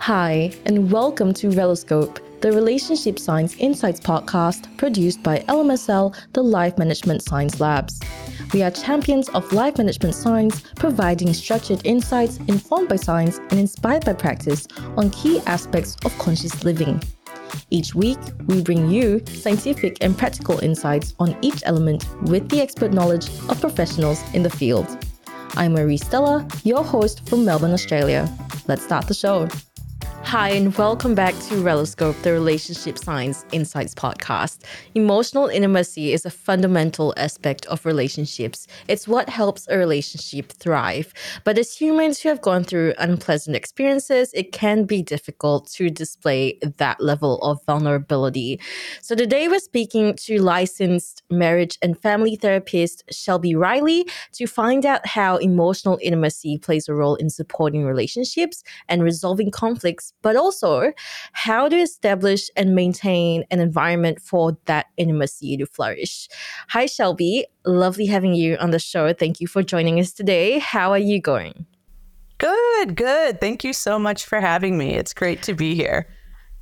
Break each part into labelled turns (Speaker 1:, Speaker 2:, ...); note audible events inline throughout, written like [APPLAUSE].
Speaker 1: Hi, and welcome to Reloscope, the Relationship Science Insights podcast produced by LMSL, the Life Management Science Labs. We are champions of life management science, providing structured insights informed by science and inspired by practice on key aspects of conscious living. Each week, we bring you scientific and practical insights on each element with the expert knowledge of professionals in the field. I'm Marie Stella, your host from Melbourne, Australia. Let's start the show. Hi, and welcome back to Reloscope, the Relationship Science Insights podcast. Emotional intimacy is a fundamental aspect of relationships. It's what helps a relationship thrive. But as humans who have gone through unpleasant experiences, it can be difficult to display that level of vulnerability. So today we're speaking to licensed marriage and family therapist Shelby Riley to find out how emotional intimacy plays a role in supporting relationships and resolving conflicts but also how to establish and maintain an environment for that intimacy to flourish. Hi, Shelby. Lovely having you on the show. Thank you for joining us today. How are you going?
Speaker 2: Good, good. Thank you so much for having me. It's great to be here.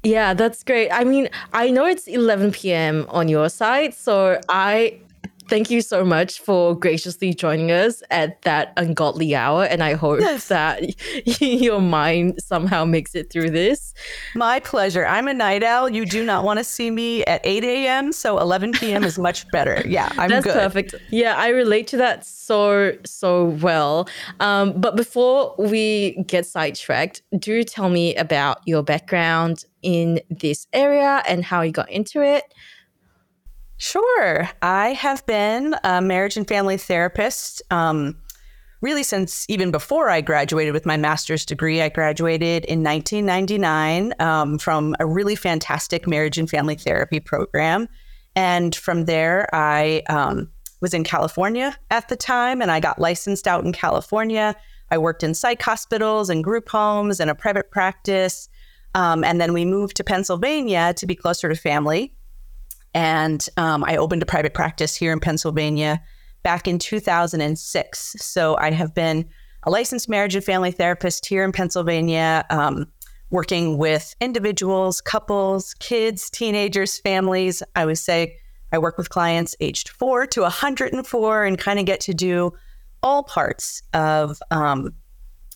Speaker 1: Yeah, that's great. I mean, I know it's 11 p.m. on your side, so I thank you so much for graciously joining us at that ungodly hour. And I hope yes. that [LAUGHS] your mind somehow makes it through this.
Speaker 2: My pleasure. I'm a night owl. You do not want to see me at 8 a.m. So 11 p.m. is much better. [LAUGHS] Yeah, I'm
Speaker 1: That's
Speaker 2: good.
Speaker 1: perfect. Yeah, I relate to that so, so well. Um, but before we get sidetracked, do tell me about your background in this area and how you got into it.
Speaker 2: Sure. I have been a marriage and family therapist um, really since even before I graduated with my master's degree. I graduated in 1999 um, from a really fantastic marriage and family therapy program. And from there, I um, was in California at the time and I got licensed out in California. I worked in psych hospitals and group homes and a private practice. Um, and then we moved to Pennsylvania to be closer to family. And um, I opened a private practice here in Pennsylvania back in 2006. So I have been a licensed marriage and family therapist here in Pennsylvania, um, working with individuals, couples, kids, teenagers, families. I would say I work with clients aged four to 104 and kind of get to do all parts of um,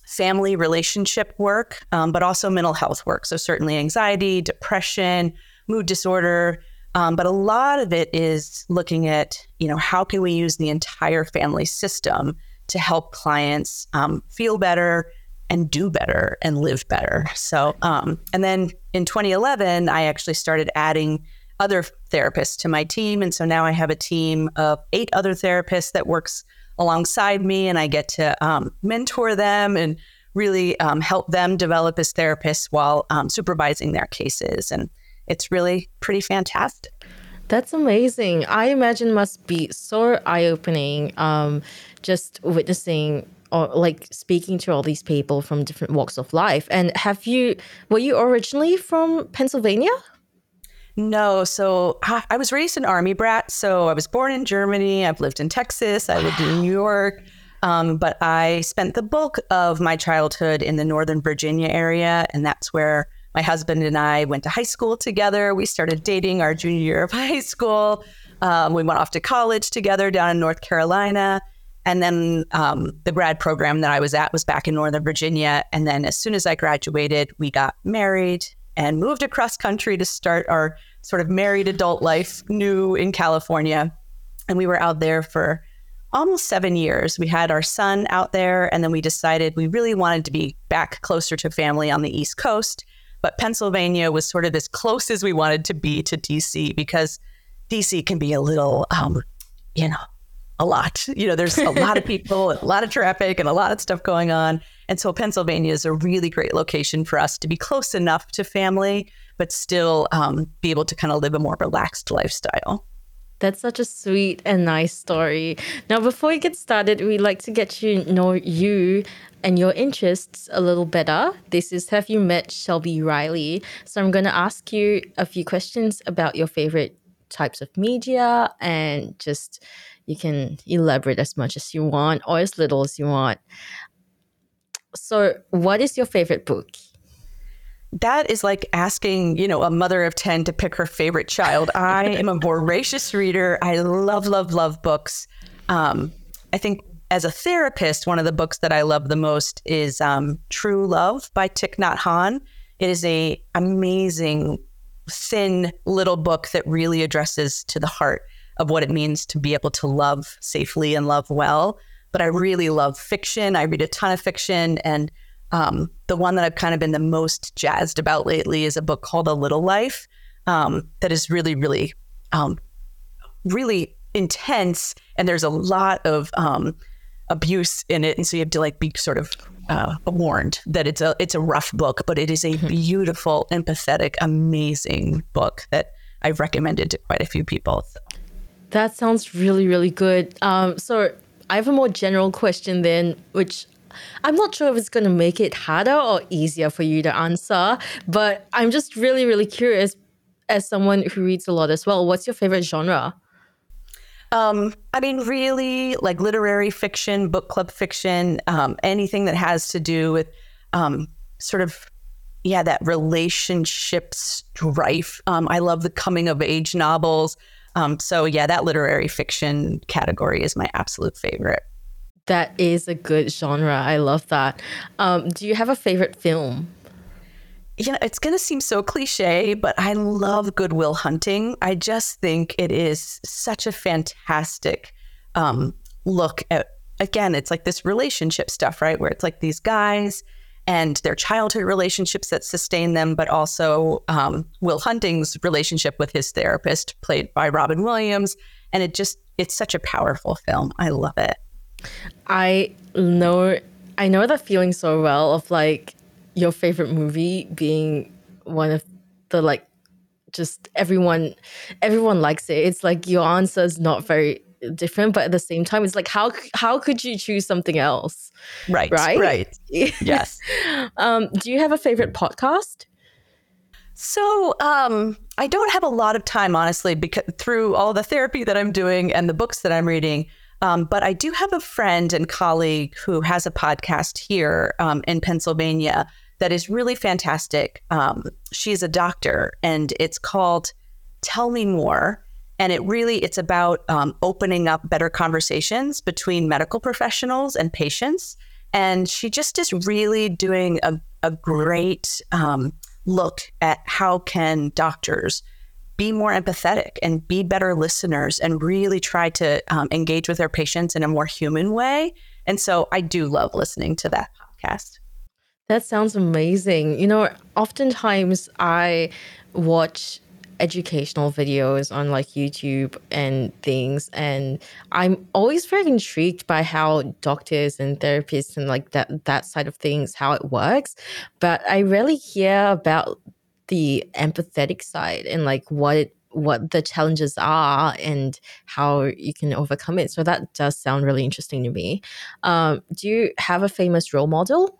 Speaker 2: family relationship work, um, but also mental health work. So, certainly anxiety, depression, mood disorder, um, but a lot of it is looking at, you know, how can we use the entire family system to help clients um, feel better and do better and live better. So, um, and then in 2011, I actually started adding other therapists to my team. And so now I have a team of eight other therapists that works alongside me, and I get to um, mentor them and really um, help them develop as therapists while um, supervising their cases. And it's really pretty fantastic.
Speaker 1: That's amazing. I imagine must be so eye opening. Um, just witnessing or like speaking to all these people from different walks of life. And have you were you originally from Pennsylvania?
Speaker 2: No, so I was raised an army brat. So I was born in Germany. I've lived in Texas. I lived in New York. Um, but I spent the bulk of my childhood in the Northern Virginia area, and that's where my husband and I went to high school together. We started dating our junior year of [LAUGHS] high school. Um, we went off to college together down in North Carolina. And then um, the grad program that I was at was back in Northern Virginia. And then as soon as I graduated, we got married and moved across country to start our sort of married adult life new in California. And we were out there for almost seven years. We had our son out there, and then we decided we really wanted to be back closer to family on the East Coast. But Pennsylvania was sort of as close as we wanted to be to DC because DC can be a little, um, you know, a lot. You know, there's a lot of [LAUGHS] people, a lot of traffic, and a lot of stuff going on. And so Pennsylvania is a really great location for us to be close enough to family, but still um, be able to kind of live a more relaxed lifestyle.
Speaker 1: That's such a sweet and nice story. Now, before we get started, we'd like to get to know you and your interests a little better. This is Have You Met Shelby Riley? So, I'm going to ask you a few questions about your favorite types of media and just you can elaborate as much as you want or as little as you want. So, what is your favorite book?
Speaker 2: That is like asking, you know, a mother of 10 to pick her favorite child. I am a voracious reader. I love, love, love books. Um, I think as a therapist, one of the books that I love the most is um, True Love by Thich Nhat Hanh. It is a amazing, thin little book that really addresses to the heart of what it means to be able to love safely and love well. But I really love fiction. I read a ton of fiction and um, the one that I've kind of been the most jazzed about lately is a book called A Little Life um, that is really, really, um, really intense. And there's a lot of um, abuse in it. And so you have to like be sort of uh, warned that it's a it's a rough book, but it is a mm-hmm. beautiful, empathetic, amazing book that I've recommended to quite a few people.
Speaker 1: That sounds really, really good. Um, so I have a more general question then, which I'm not sure if it's going to make it harder or easier for you to answer, but I'm just really, really curious as someone who reads a lot as well. What's your favorite genre?
Speaker 2: Um, I mean, really, like literary fiction, book club fiction, um, anything that has to do with um, sort of, yeah, that relationship strife. Um, I love the coming of age novels. Um, so, yeah, that literary fiction category is my absolute favorite.
Speaker 1: That is a good genre. I love that. Um, do you have a favorite film?
Speaker 2: Know, it's going to seem so cliche, but I love Good Will Hunting. I just think it is such a fantastic um, look at, again, it's like this relationship stuff, right? Where it's like these guys and their childhood relationships that sustain them, but also um, Will Hunting's relationship with his therapist, played by Robin Williams. And it just, it's such a powerful film. I love it.
Speaker 1: I know I know that feeling so well of like your favorite movie being one of the like just everyone everyone likes it. It's like your answer is not very different, but at the same time, it's like how how could you choose something else?
Speaker 2: Right. Right. Right. [LAUGHS] yes.
Speaker 1: um, do you have a favorite podcast?
Speaker 2: So um, I don't have a lot of time, honestly, because through all the therapy that I'm doing and the books that I'm reading, um, but I do have a friend and colleague who has a podcast here um, in Pennsylvania that is really fantastic. Um, she's a doctor, and it's called "Tell Me More." And it really it's about um, opening up better conversations between medical professionals and patients. And she just is really doing a, a great um, look at how can doctors be more empathetic and be better listeners and really try to um, engage with their patients in a more human way. And so I do love listening to that podcast.
Speaker 1: That sounds amazing. You know, oftentimes I watch educational videos on like YouTube and things and I'm always very intrigued by how doctors and therapists and like that that side of things how it works but I rarely hear about the empathetic side and like what it, what the challenges are and how you can overcome it. So that does sound really interesting to me. Um, do you have a famous role model?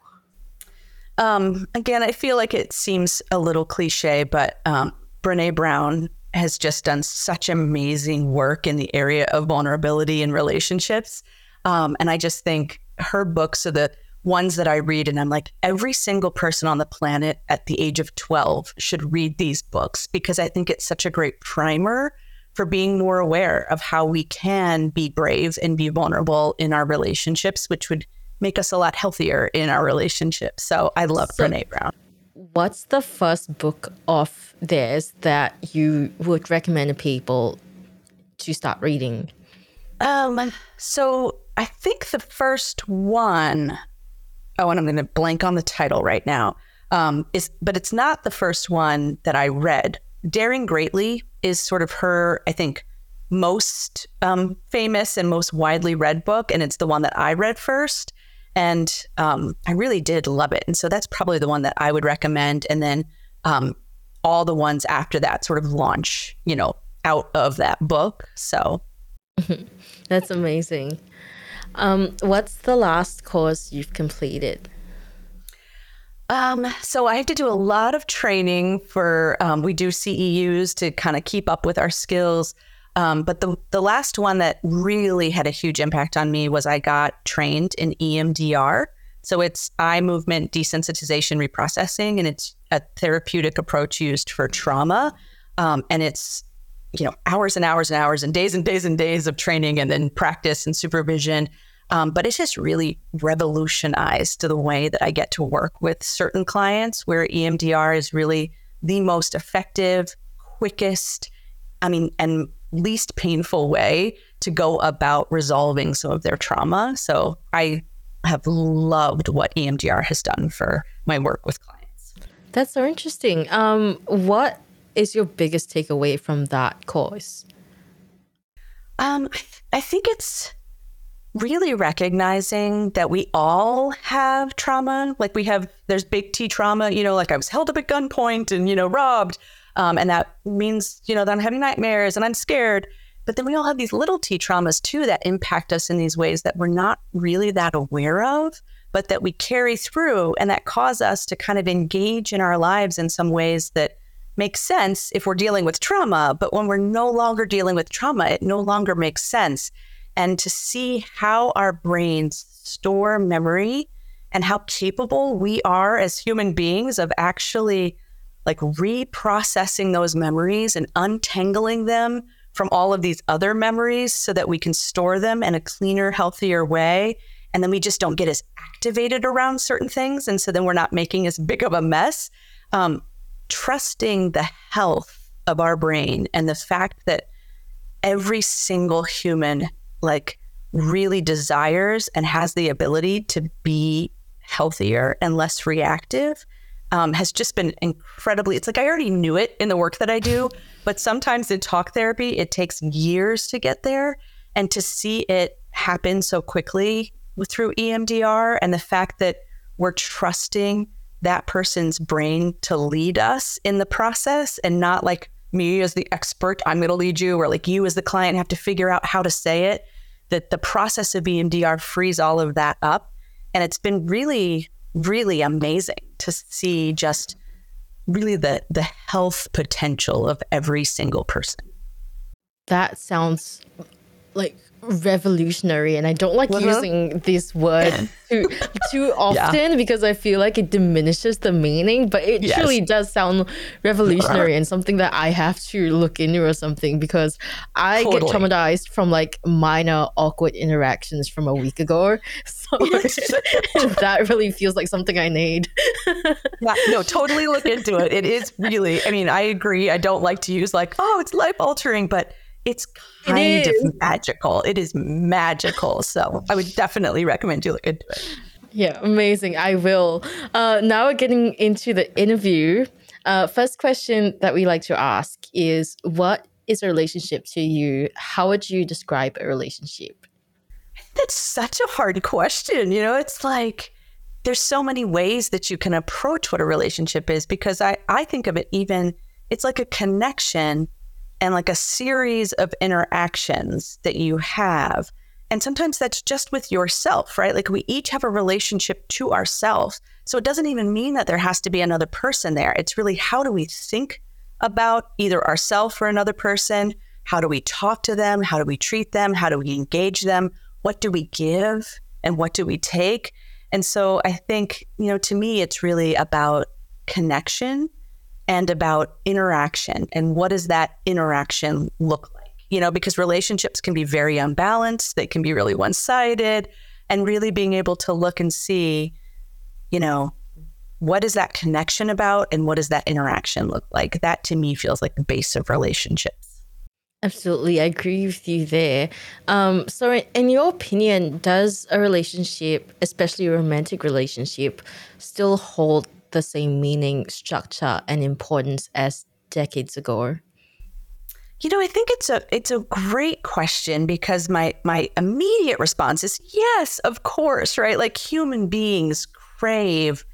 Speaker 2: Um, again, I feel like it seems a little cliche, but um, Brene Brown has just done such amazing work in the area of vulnerability and relationships. Um, and I just think her books are the ones that I read, and I'm like, every single person on the planet at the age of 12 should read these books because I think it's such a great primer for being more aware of how we can be brave and be vulnerable in our relationships, which would make us a lot healthier in our relationships. So I love so, Brene Brown.
Speaker 1: What's the first book of theirs that you would recommend to people to start reading?
Speaker 2: Um, so I think the first one oh, and I'm going to blank on the title right now. Um, is but it's not the first one that I read. Daring Greatly is sort of her, I think, most um, famous and most widely read book, and it's the one that I read first, and um, I really did love it. And so that's probably the one that I would recommend. And then um, all the ones after that sort of launch, you know, out of that book. So [LAUGHS]
Speaker 1: that's amazing. Um, what's the last course you've completed?
Speaker 2: Um, so I have to do a lot of training for um, we do CEUs to kind of keep up with our skills. Um, but the the last one that really had a huge impact on me was I got trained in EMDR. So it's eye movement desensitization reprocessing, and it's a therapeutic approach used for trauma. Um, and it's you know hours and hours and hours and days and days and days of training and then practice and supervision. Um, but it's just really revolutionized the way that I get to work with certain clients where EMDR is really the most effective, quickest, I mean, and least painful way to go about resolving some of their trauma. So I have loved what EMDR has done for my work with clients.
Speaker 1: That's so interesting. Um, what is your biggest takeaway from that course?
Speaker 2: Um, I, th- I think it's really recognizing that we all have trauma. Like we have, there's big T trauma, you know, like I was held up at gunpoint and, you know, robbed. Um, and that means, you know, that I'm having nightmares and I'm scared. But then we all have these little T traumas too that impact us in these ways that we're not really that aware of, but that we carry through and that cause us to kind of engage in our lives in some ways that make sense if we're dealing with trauma. But when we're no longer dealing with trauma, it no longer makes sense. And to see how our brains store memory and how capable we are as human beings of actually like reprocessing those memories and untangling them from all of these other memories so that we can store them in a cleaner, healthier way. And then we just don't get as activated around certain things. And so then we're not making as big of a mess. Um, trusting the health of our brain and the fact that every single human like really desires and has the ability to be healthier and less reactive um, has just been incredibly. It's like I already knew it in the work that I do, [LAUGHS] but sometimes in talk therapy, it takes years to get there. And to see it happen so quickly through EMDR and the fact that we're trusting that person's brain to lead us in the process and not like me as the expert, I'm going to lead you, or like you as the client have to figure out how to say it. That the process of EMDR frees all of that up. And it's been really really amazing to see just really the the health potential of every single person.
Speaker 1: That sounds like revolutionary and I don't like uh-huh. using this word [LAUGHS] too too often yeah. because I feel like it diminishes the meaning but it yes. truly does sound revolutionary and something that I have to look into or something because I totally. get traumatized from like minor awkward interactions from a week ago so [LAUGHS] [LAUGHS] that really feels like something I need
Speaker 2: yeah no totally look into it it is really I mean I agree I don't like to use like oh it's life altering but it's kind it of magical. It is magical. So I would definitely recommend you look into it.
Speaker 1: Yeah, amazing. I will. Uh, now we're getting into the interview. Uh, first question that we like to ask is What is a relationship to you? How would you describe a relationship?
Speaker 2: That's such a hard question. You know, it's like there's so many ways that you can approach what a relationship is because I, I think of it even, it's like a connection and like a series of interactions that you have. And sometimes that's just with yourself, right? Like we each have a relationship to ourselves. So it doesn't even mean that there has to be another person there. It's really how do we think about either ourselves or another person? How do we talk to them? How do we treat them? How do we engage them? What do we give and what do we take? And so I think, you know, to me, it's really about connection and about interaction and what does that interaction look like? You know because relationships can be very unbalanced they can be really one-sided and really being able to look and see you know what is that connection about and what does that interaction look like? That to me feels like the base of relationships.
Speaker 1: Absolutely i agree with you there. Um, so in your opinion does a relationship especially a romantic relationship still hold the same meaning, structure, and importance as decades ago?
Speaker 2: You know, I think it's a it's a great question because my my immediate response is yes, of course, right? Like human beings crave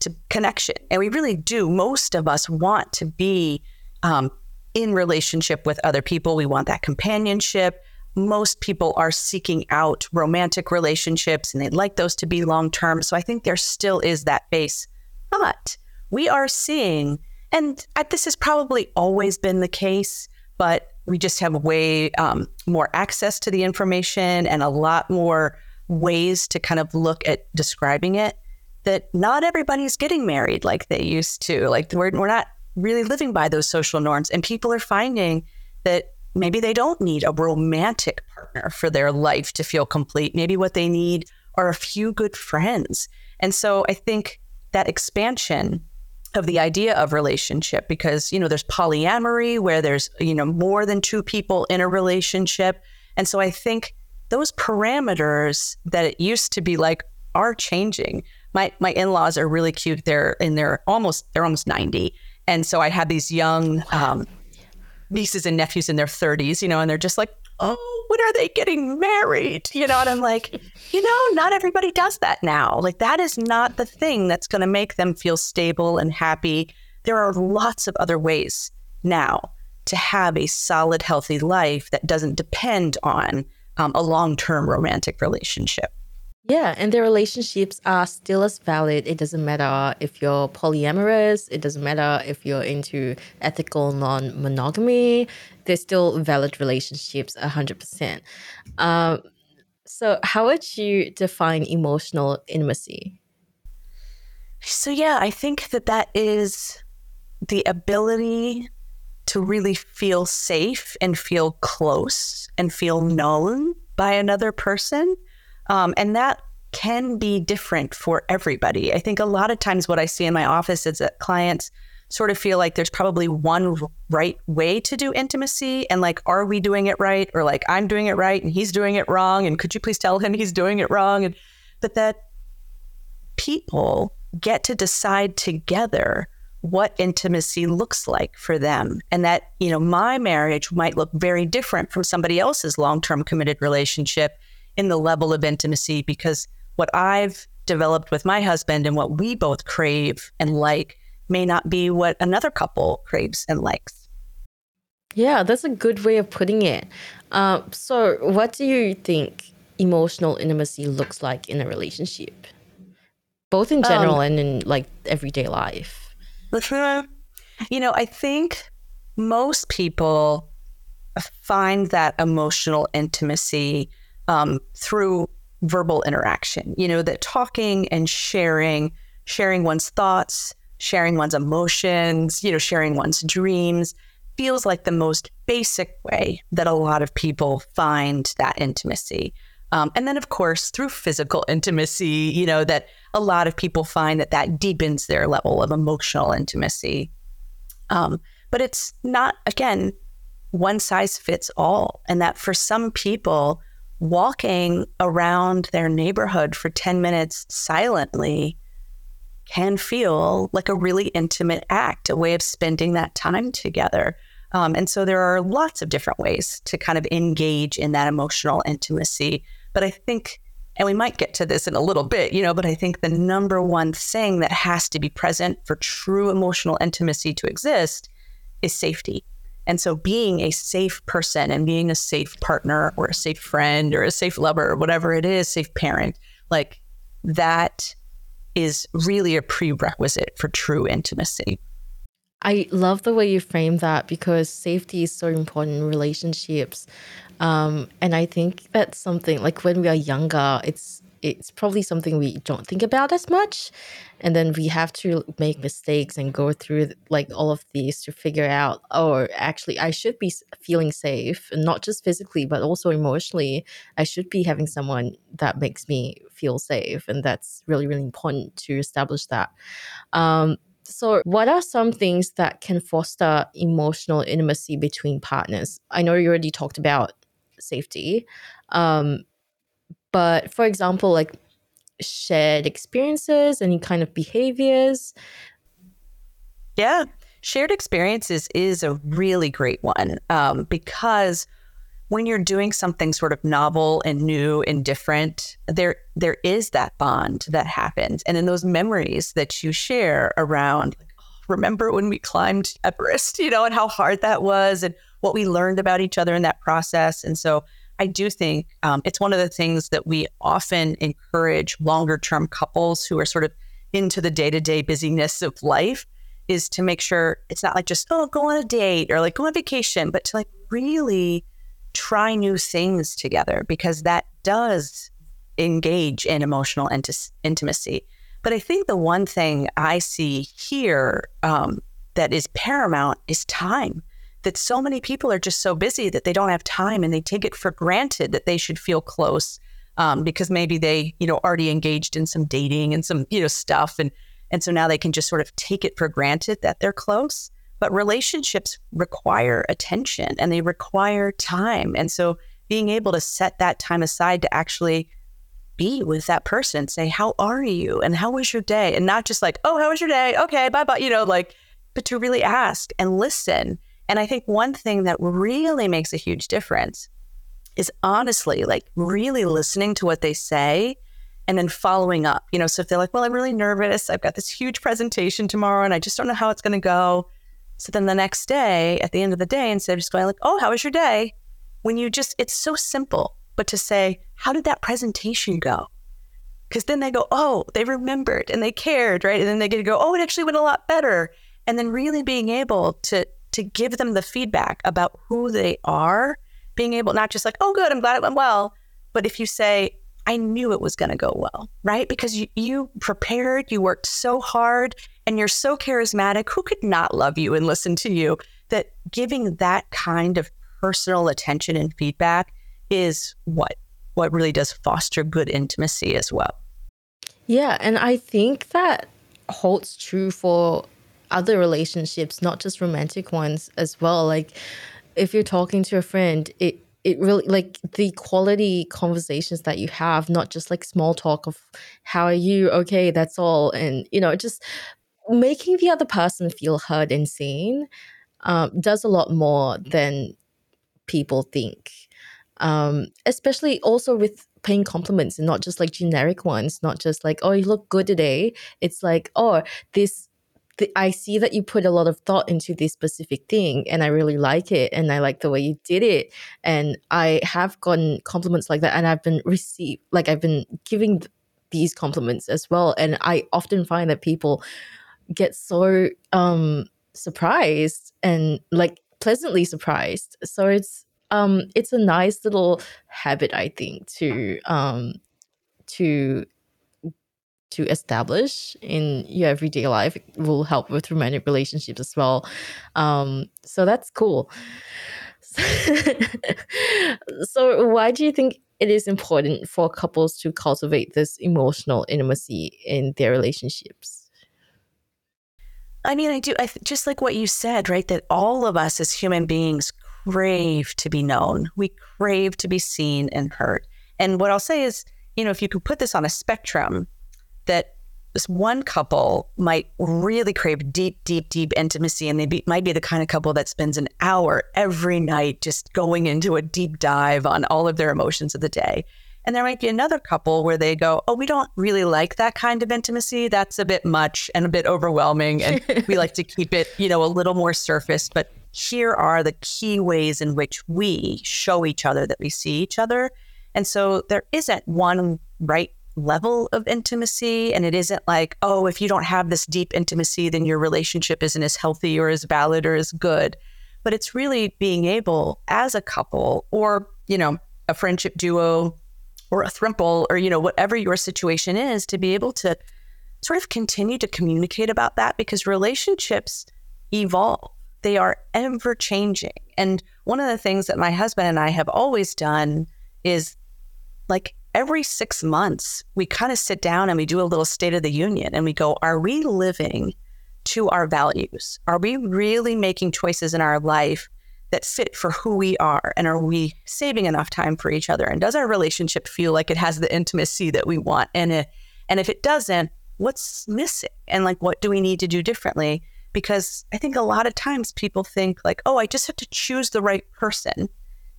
Speaker 2: to connection, and we really do. Most of us want to be um, in relationship with other people. We want that companionship. Most people are seeking out romantic relationships and they'd like those to be long term. So I think there still is that base. But we are seeing, and this has probably always been the case, but we just have way um, more access to the information and a lot more ways to kind of look at describing it that not everybody's getting married like they used to. Like we're, we're not really living by those social norms. And people are finding that maybe they don't need a romantic partner for their life to feel complete. Maybe what they need are a few good friends. And so I think that expansion of the idea of relationship because you know there's polyamory where there's you know more than two people in a relationship. And so i think those parameters that it used to be like are changing. My my in-laws are really cute. They're in their almost they're almost 90 and so I had these young um, nieces and nephews in their 30s, you know, and they're just like, oh, when are they getting married? You know, and I'm like, you know, not everybody does that now. Like, that is not the thing that's going to make them feel stable and happy. There are lots of other ways now to have a solid, healthy life that doesn't depend on um, a long term romantic relationship.
Speaker 1: Yeah, and their relationships are still as valid. It doesn't matter if you're polyamorous, it doesn't matter if you're into ethical non monogamy, they're still valid relationships 100%. Um, so, how would you define emotional intimacy?
Speaker 2: So, yeah, I think that that is the ability to really feel safe and feel close and feel known by another person um, and that can be different for everybody. I think a lot of times what I see in my office is that clients sort of feel like there's probably one right way to do intimacy and like are we doing it right? Or like I'm doing it right and he's doing it wrong and could you please tell him he's doing it wrong? And but that people get to decide together what intimacy looks like for them. And that you know my marriage might look very different from somebody else's long-term committed relationship in the level of intimacy because what I've developed with my husband and what we both crave and like may not be what another couple craves and likes.
Speaker 1: Yeah, that's a good way of putting it. Uh, so, what do you think emotional intimacy looks like in a relationship, both in general um, and in like everyday life? [LAUGHS]
Speaker 2: You know, I think most people find that emotional intimacy um, through verbal interaction. You know, that talking and sharing, sharing one's thoughts, sharing one's emotions, you know, sharing one's dreams feels like the most basic way that a lot of people find that intimacy. Um, and then, of course, through physical intimacy, you know, that a lot of people find that that deepens their level of emotional intimacy. Um, but it's not, again, one size fits all. And that for some people, walking around their neighborhood for 10 minutes silently can feel like a really intimate act, a way of spending that time together. Um, and so there are lots of different ways to kind of engage in that emotional intimacy. But I think, and we might get to this in a little bit, you know, but I think the number one thing that has to be present for true emotional intimacy to exist is safety. And so being a safe person and being a safe partner or a safe friend or a safe lover or whatever it is, safe parent, like that is really a prerequisite for true intimacy.
Speaker 1: I love the way you frame that because safety is so important in relationships. Um, and I think that's something like when we are younger, it's it's probably something we don't think about as much. And then we have to make mistakes and go through like all of these to figure out oh actually i should be feeling safe and not just physically but also emotionally. I should be having someone that makes me feel safe and that's really really important to establish that. Um, so, what are some things that can foster emotional intimacy between partners? I know you already talked about safety, um, but for example, like shared experiences, any kind of behaviors.
Speaker 2: Yeah, shared experiences is a really great one um, because when you're doing something sort of novel and new and different, there there is that bond that happens, and in those memories that you share around remember when we climbed Everest, you know, and how hard that was and what we learned about each other in that process. And so I do think um, it's one of the things that we often encourage longer term couples who are sort of into the day to day busyness of life is to make sure it's not like just, oh, go on a date or like go on vacation, but to like really try new things together because that does engage in emotional int- intimacy. But I think the one thing I see here um, that is paramount is time. That so many people are just so busy that they don't have time and they take it for granted that they should feel close um, because maybe they, you know, already engaged in some dating and some, you know, stuff. And, and so now they can just sort of take it for granted that they're close. But relationships require attention and they require time. And so being able to set that time aside to actually be with that person. Say, how are you? And how was your day? And not just like, oh, how was your day? Okay, bye bye. You know, like, but to really ask and listen. And I think one thing that really makes a huge difference is honestly like really listening to what they say and then following up. You know, so if they're like, well, I'm really nervous, I've got this huge presentation tomorrow and I just don't know how it's going to go. So then the next day, at the end of the day, instead of just going like, oh, how was your day? When you just, it's so simple but to say, how did that presentation go? Because then they go, oh, they remembered and they cared, right? And then they get to go, oh, it actually went a lot better. And then really being able to to give them the feedback about who they are, being able not just like, oh, good, I'm glad it went well, but if you say, I knew it was going to go well, right? Because you, you prepared, you worked so hard, and you're so charismatic. Who could not love you and listen to you? That giving that kind of personal attention and feedback is what what really does foster good intimacy as well.
Speaker 1: Yeah, and I think that holds true for other relationships, not just romantic ones as well. Like if you're talking to a friend, it it really like the quality conversations that you have, not just like small talk of how are you? Okay, that's all. And you know, just making the other person feel heard and seen um, does a lot more than people think um, especially also with paying compliments and not just like generic ones, not just like, oh, you look good today. It's like, oh, this I see that you put a lot of thought into this specific thing and I really like it and I like the way you did it. And I have gotten compliments like that and I've been received like I've been giving these compliments as well. And I often find that people get so um surprised and like pleasantly surprised. So it's um, it's a nice little habit, I think, to um, to to establish in your everyday life it will help with romantic relationships as well. Um, so that's cool. [LAUGHS] so why do you think it is important for couples to cultivate this emotional intimacy in their relationships?
Speaker 2: I mean, I do. I th- just like what you said, right? That all of us as human beings crave to be known. We crave to be seen and heard. And what I'll say is, you know, if you could put this on a spectrum, that this one couple might really crave deep, deep, deep intimacy, and they be, might be the kind of couple that spends an hour every night just going into a deep dive on all of their emotions of the day. And there might be another couple where they go, Oh, we don't really like that kind of intimacy. That's a bit much and a bit overwhelming. And [LAUGHS] we like to keep it, you know, a little more surface. But here are the key ways in which we show each other that we see each other. And so there isn't one right level of intimacy. And it isn't like, oh, if you don't have this deep intimacy, then your relationship isn't as healthy or as valid or as good. But it's really being able as a couple or, you know, a friendship duo or a thrimple or, you know, whatever your situation is to be able to sort of continue to communicate about that because relationships evolve they are ever changing. And one of the things that my husband and I have always done is like every six months, we kind of sit down and we do a little state of the union and we go, are we living to our values? Are we really making choices in our life that fit for who we are? And are we saving enough time for each other? And does our relationship feel like it has the intimacy that we want? And, it, and if it doesn't, what's missing? And like, what do we need to do differently? because I think a lot of times people think like, oh, I just have to choose the right person.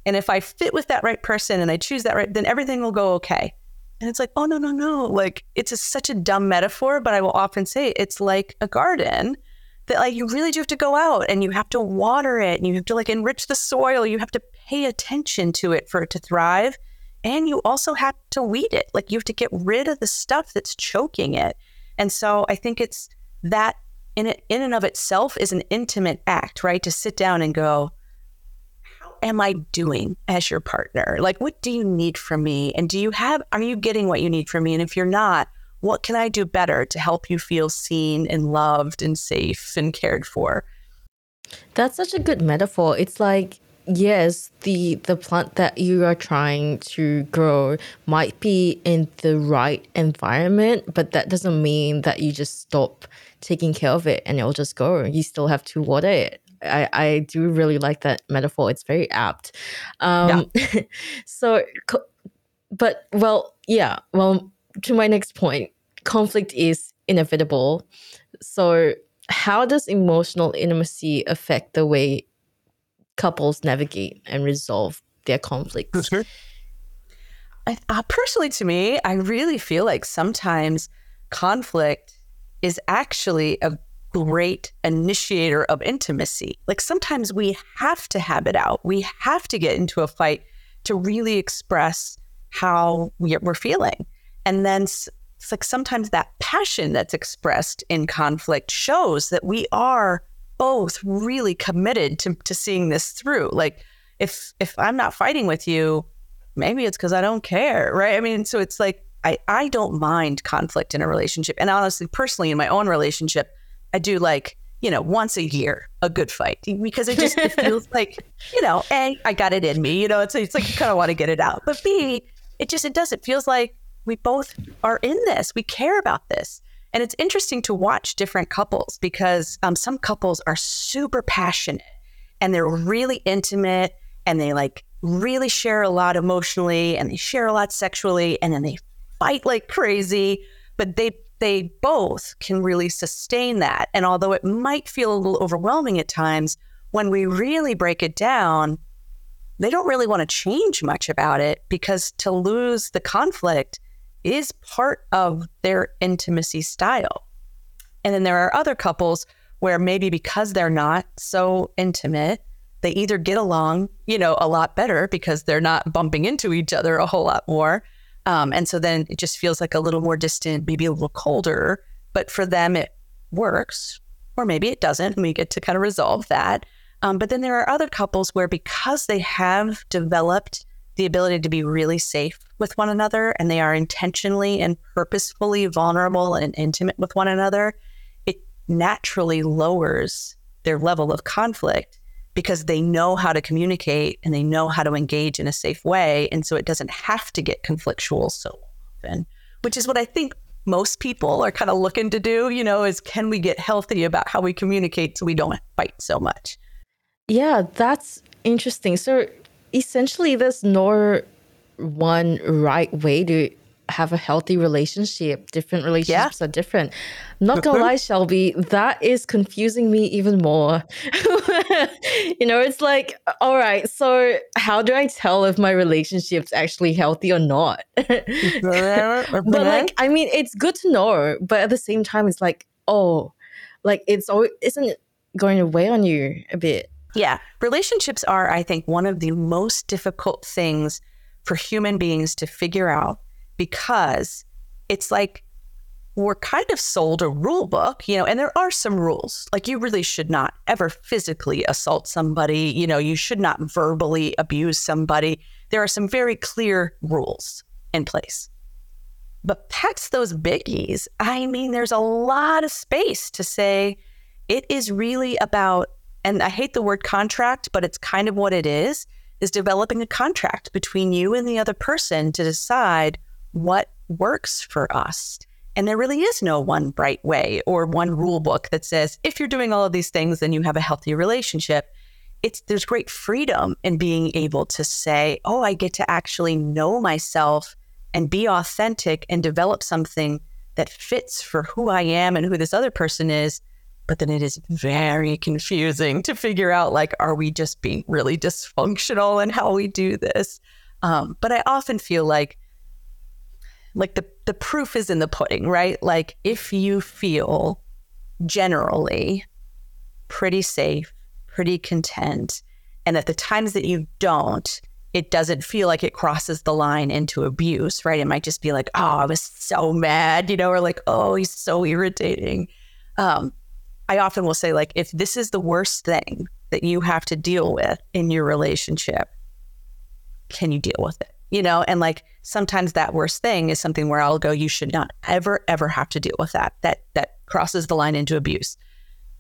Speaker 2: And if I fit with that right person and I choose that right, then everything will go okay. And it's like, oh, no, no, no. Like, it's a, such a dumb metaphor, but I will often say it's like a garden that like you really do have to go out and you have to water it and you have to like enrich the soil. You have to pay attention to it for it to thrive. And you also have to weed it. Like you have to get rid of the stuff that's choking it. And so I think it's that in it, in and of itself is an intimate act, right? To sit down and go, am I doing as your partner? Like, what do you need from me? And do you have, are you getting what you need from me? And if you're not, what can I do better to help you feel seen and loved and safe and cared for?
Speaker 1: That's such a good metaphor. It's like yes, the the plant that you are trying to grow might be in the right environment, but that doesn't mean that you just stop taking care of it and it'll just go. You still have to water it. I, I do really like that metaphor. It's very apt. Um, yeah. [LAUGHS] so, but well, yeah. Well, to my next point, conflict is inevitable. So, how does emotional intimacy affect the way couples navigate and resolve their conflicts?
Speaker 2: I, uh, personally, to me, I really feel like sometimes conflict is actually a great initiator of intimacy. Like sometimes we have to have it out. We have to get into a fight to really express how we're feeling. And then it's like sometimes that passion that's expressed in conflict shows that we are both really committed to, to seeing this through. Like if if I'm not fighting with you, maybe it's because I don't care, right? I mean, so it's like I, I don't mind conflict in a relationship. And honestly, personally, in my own relationship, I do like, you know, once a year, a good fight because it just it [LAUGHS] feels like, you know, A, I got it in me, you know, it's, it's like you kind of want to get it out. But B, it just, it does, it feels like we both are in this. We care about this. And it's interesting to watch different couples because um, some couples are super passionate and they're really intimate and they like really share a lot emotionally and they share a lot sexually and then they fight like crazy, but they they both can really sustain that. And although it might feel a little overwhelming at times, when we really break it down, they don't really want to change much about it because to lose the conflict is part of their intimacy style. And then there are other couples where maybe because they're not so intimate, they either get along, you know, a lot better because they're not bumping into each other a whole lot more. Um, and so then it just feels like a little more distant, maybe a little colder. But for them, it works, or maybe it doesn't. And we get to kind of resolve that. Um, but then there are other couples where because they have developed the ability to be really safe with one another and they are intentionally and purposefully vulnerable and intimate with one another, it naturally lowers their level of conflict because they know how to communicate and they know how to engage in a safe way. And so it doesn't have to get conflictual so often, which is what I think most people are kind of looking to do, you know, is can we get healthy about how we communicate so we don't fight so much?
Speaker 1: Yeah, that's interesting. So essentially there's no one right way to have a healthy relationship. Different relationships yeah. are different. I'm not gonna [LAUGHS] lie, Shelby, that is confusing me even more. [LAUGHS] you know, it's like, all right, so how do I tell if my relationship's actually healthy or not? [LAUGHS] but like, I mean, it's good to know, but at the same time, it's like, oh, like it's always isn't going to weigh on you a bit.
Speaker 2: Yeah. Relationships are, I think, one of the most difficult things for human beings to figure out because it's like we're kind of sold a rule book, you know, and there are some rules. Like you really should not ever physically assault somebody, you know, you should not verbally abuse somebody. There are some very clear rules in place. But past those biggies, I mean, there's a lot of space to say it is really about and I hate the word contract, but it's kind of what it is, is developing a contract between you and the other person to decide what works for us. And there really is no one bright way or one rule book that says if you're doing all of these things, then you have a healthy relationship. It's there's great freedom in being able to say, oh, I get to actually know myself and be authentic and develop something that fits for who I am and who this other person is but then it is very confusing to figure out like are we just being really dysfunctional in how we do this um, but i often feel like like the the proof is in the pudding right like if you feel generally pretty safe, pretty content. And at the times that you don't, it doesn't feel like it crosses the line into abuse, right? It might just be like, oh, I was so mad, you know, or like, oh, he's so irritating. Um, I often will say, like, if this is the worst thing that you have to deal with in your relationship, can you deal with it? You know, and like sometimes that worst thing is something where I'll go, you should not ever, ever have to deal with that. That that crosses the line into abuse.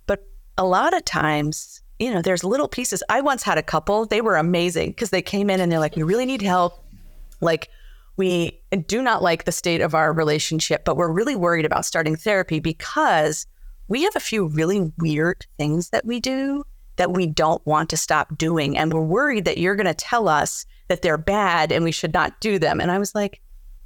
Speaker 2: But a lot of times you know, there's little pieces. I once had a couple, they were amazing because they came in and they're like, we really need help. Like, we do not like the state of our relationship, but we're really worried about starting therapy because we have a few really weird things that we do that we don't want to stop doing. And we're worried that you're going to tell us that they're bad and we should not do them. And I was like,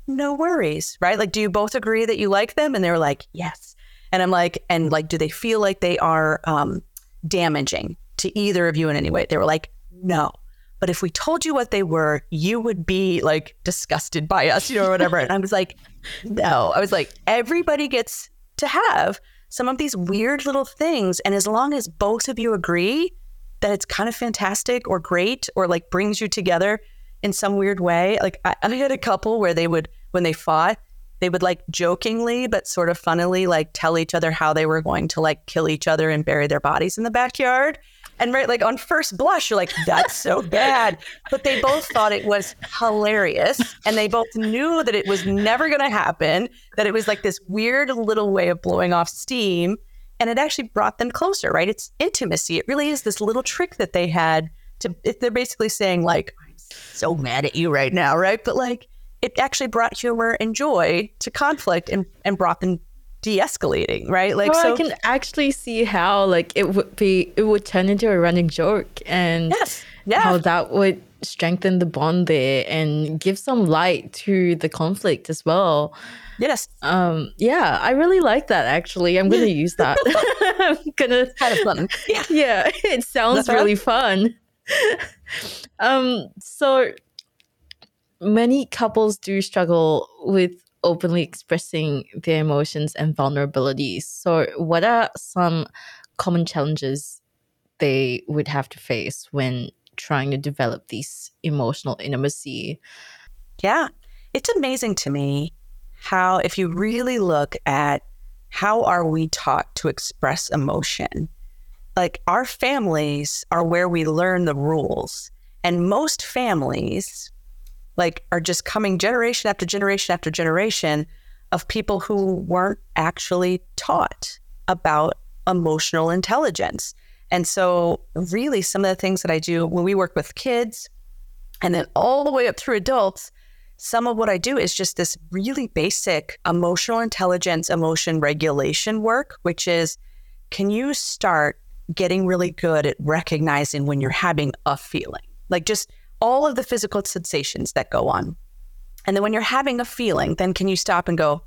Speaker 2: no worries, right? Like, do you both agree that you like them? And they were like, yes. And I'm like, and like, do they feel like they are um, damaging? to either of you in any way. They were like, no. But if we told you what they were, you would be like disgusted by us, you know, or whatever. and I was like, no. I was like, everybody gets to have some of these weird little things. And as long as both of you agree that it's kind of fantastic or great or like brings you together in some weird way, like I, I had a couple where they would, when they fought, they would like jokingly but sort of funnily like tell each other how they were going to like kill each other and bury their bodies in the backyard and right, like on first blush, you're like, that's so [LAUGHS] bad. But they both thought it was hilarious. And they both knew that it was never going to happen, that it was like this weird little way of blowing off steam. And it actually brought them closer, right? It's intimacy. It really is this little trick that they had to, they're basically saying, like, I'm so mad at you right now, right? But like, it actually brought humor and joy to conflict and, and brought them de-escalating, right?
Speaker 1: Like, well, so I can actually see how like it would be, it would turn into a running joke, and
Speaker 2: yes, yeah.
Speaker 1: how that would strengthen the bond there and give some light to the conflict as well.
Speaker 2: Yes.
Speaker 1: Um. Yeah, I really like that. Actually, I'm gonna [LAUGHS] use that. [LAUGHS] I'm gonna
Speaker 2: kind of fun.
Speaker 1: Yeah. [LAUGHS] Yeah. It sounds really fun. um. So many couples do struggle with openly expressing their emotions and vulnerabilities. So, what are some common challenges they would have to face when trying to develop this emotional intimacy?
Speaker 2: Yeah, it's amazing to me how, if you really look at how are we taught to express emotion, like our families are where we learn the rules. And most families like are just coming generation after generation after generation of people who weren't actually taught about emotional intelligence. And so, really, some of the things that I do when we work with kids and then all the way up through adults, some of what I do is just this really basic emotional intelligence, emotion regulation work, which is can you start getting really good at recognizing when you're having a feeling? Like just all of the physical sensations that go on. And then when you're having a feeling, then can you stop and go,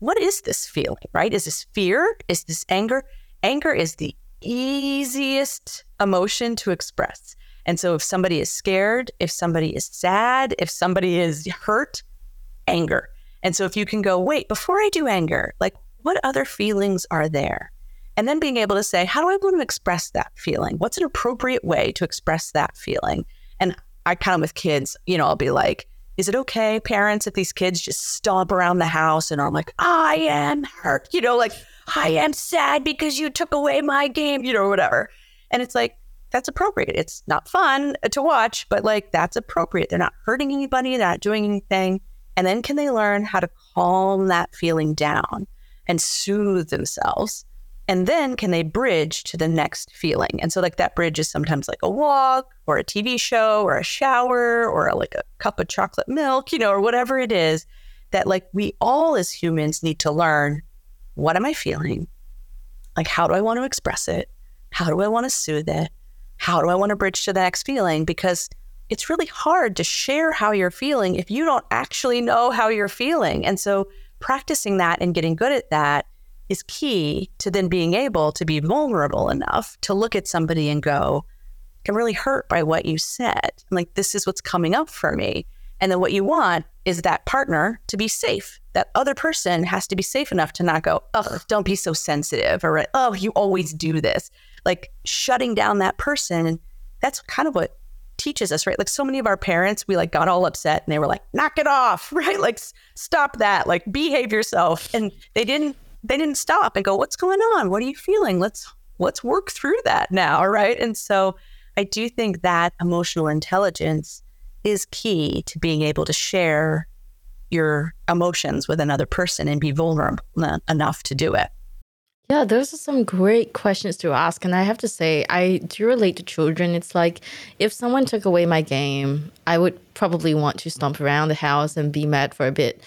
Speaker 2: what is this feeling, right? Is this fear? Is this anger? Anger is the easiest emotion to express. And so if somebody is scared, if somebody is sad, if somebody is hurt, anger. And so if you can go, wait, before I do anger, like what other feelings are there? And then being able to say, how do I want to express that feeling? What's an appropriate way to express that feeling? And I kind of with kids, you know, I'll be like, is it okay, parents, if these kids just stomp around the house and I'm like, I am hurt, you know, like, I am sad because you took away my game, you know, whatever. And it's like, that's appropriate. It's not fun to watch, but like, that's appropriate. They're not hurting anybody, they're not doing anything. And then can they learn how to calm that feeling down and soothe themselves? And then can they bridge to the next feeling? And so, like, that bridge is sometimes like a walk or a TV show or a shower or a, like a cup of chocolate milk, you know, or whatever it is that, like, we all as humans need to learn what am I feeling? Like, how do I want to express it? How do I want to soothe it? How do I want to bridge to the next feeling? Because it's really hard to share how you're feeling if you don't actually know how you're feeling. And so, practicing that and getting good at that is key to then being able to be vulnerable enough to look at somebody and go, I'm really hurt by what you said. Like, this is what's coming up for me. And then what you want is that partner to be safe. That other person has to be safe enough to not go, oh, don't be so sensitive, or oh, you always do this. like shutting down that person. That's kind of what teaches us, right? Like so many of our parents, we like got all upset and they were like, knock it off, [LAUGHS] right? Like stop that, like behave yourself. And they didn't, they didn't stop and go, what's going on? What are you feeling? Let's, let's work through that now. Right. And so I do think that emotional intelligence is key to being able to share your emotions with another person and be vulnerable enough to do it.
Speaker 1: Yeah, those are some great questions to ask. And I have to say, I do relate to children. It's like if someone took away my game, I would probably want to stomp around the house and be mad for a bit.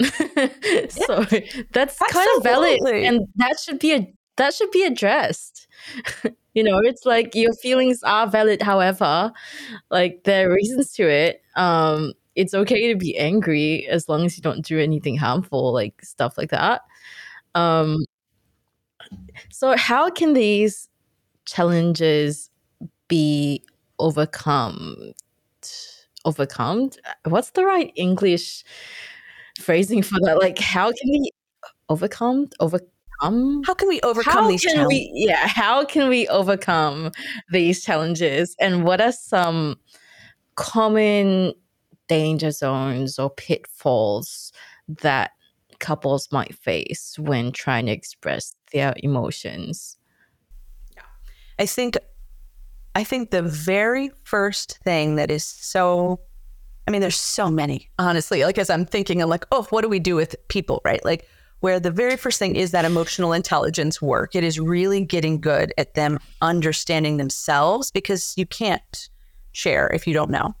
Speaker 1: [LAUGHS] so that's Absolutely. kind of valid. And that should be a that should be addressed. [LAUGHS] you know, it's like your feelings are valid, however, like there are reasons to it. Um, it's okay to be angry as long as you don't do anything harmful, like stuff like that. Um, so, how can these challenges be overcome? Overcome? What's the right English phrasing for that? Like, how can we overcome? Overcome?
Speaker 2: How can we overcome
Speaker 1: how
Speaker 2: these
Speaker 1: challenges? We, yeah, how can we overcome these challenges? And what are some common danger zones or pitfalls that couples might face when trying to express their emotions?
Speaker 2: Yeah. I think I think the very first thing that is so I mean there's so many, honestly. Like as I'm thinking I'm like, "Oh, what do we do with people?" right? Like where the very first thing is that emotional intelligence work. It is really getting good at them understanding themselves because you can't share if you don't know.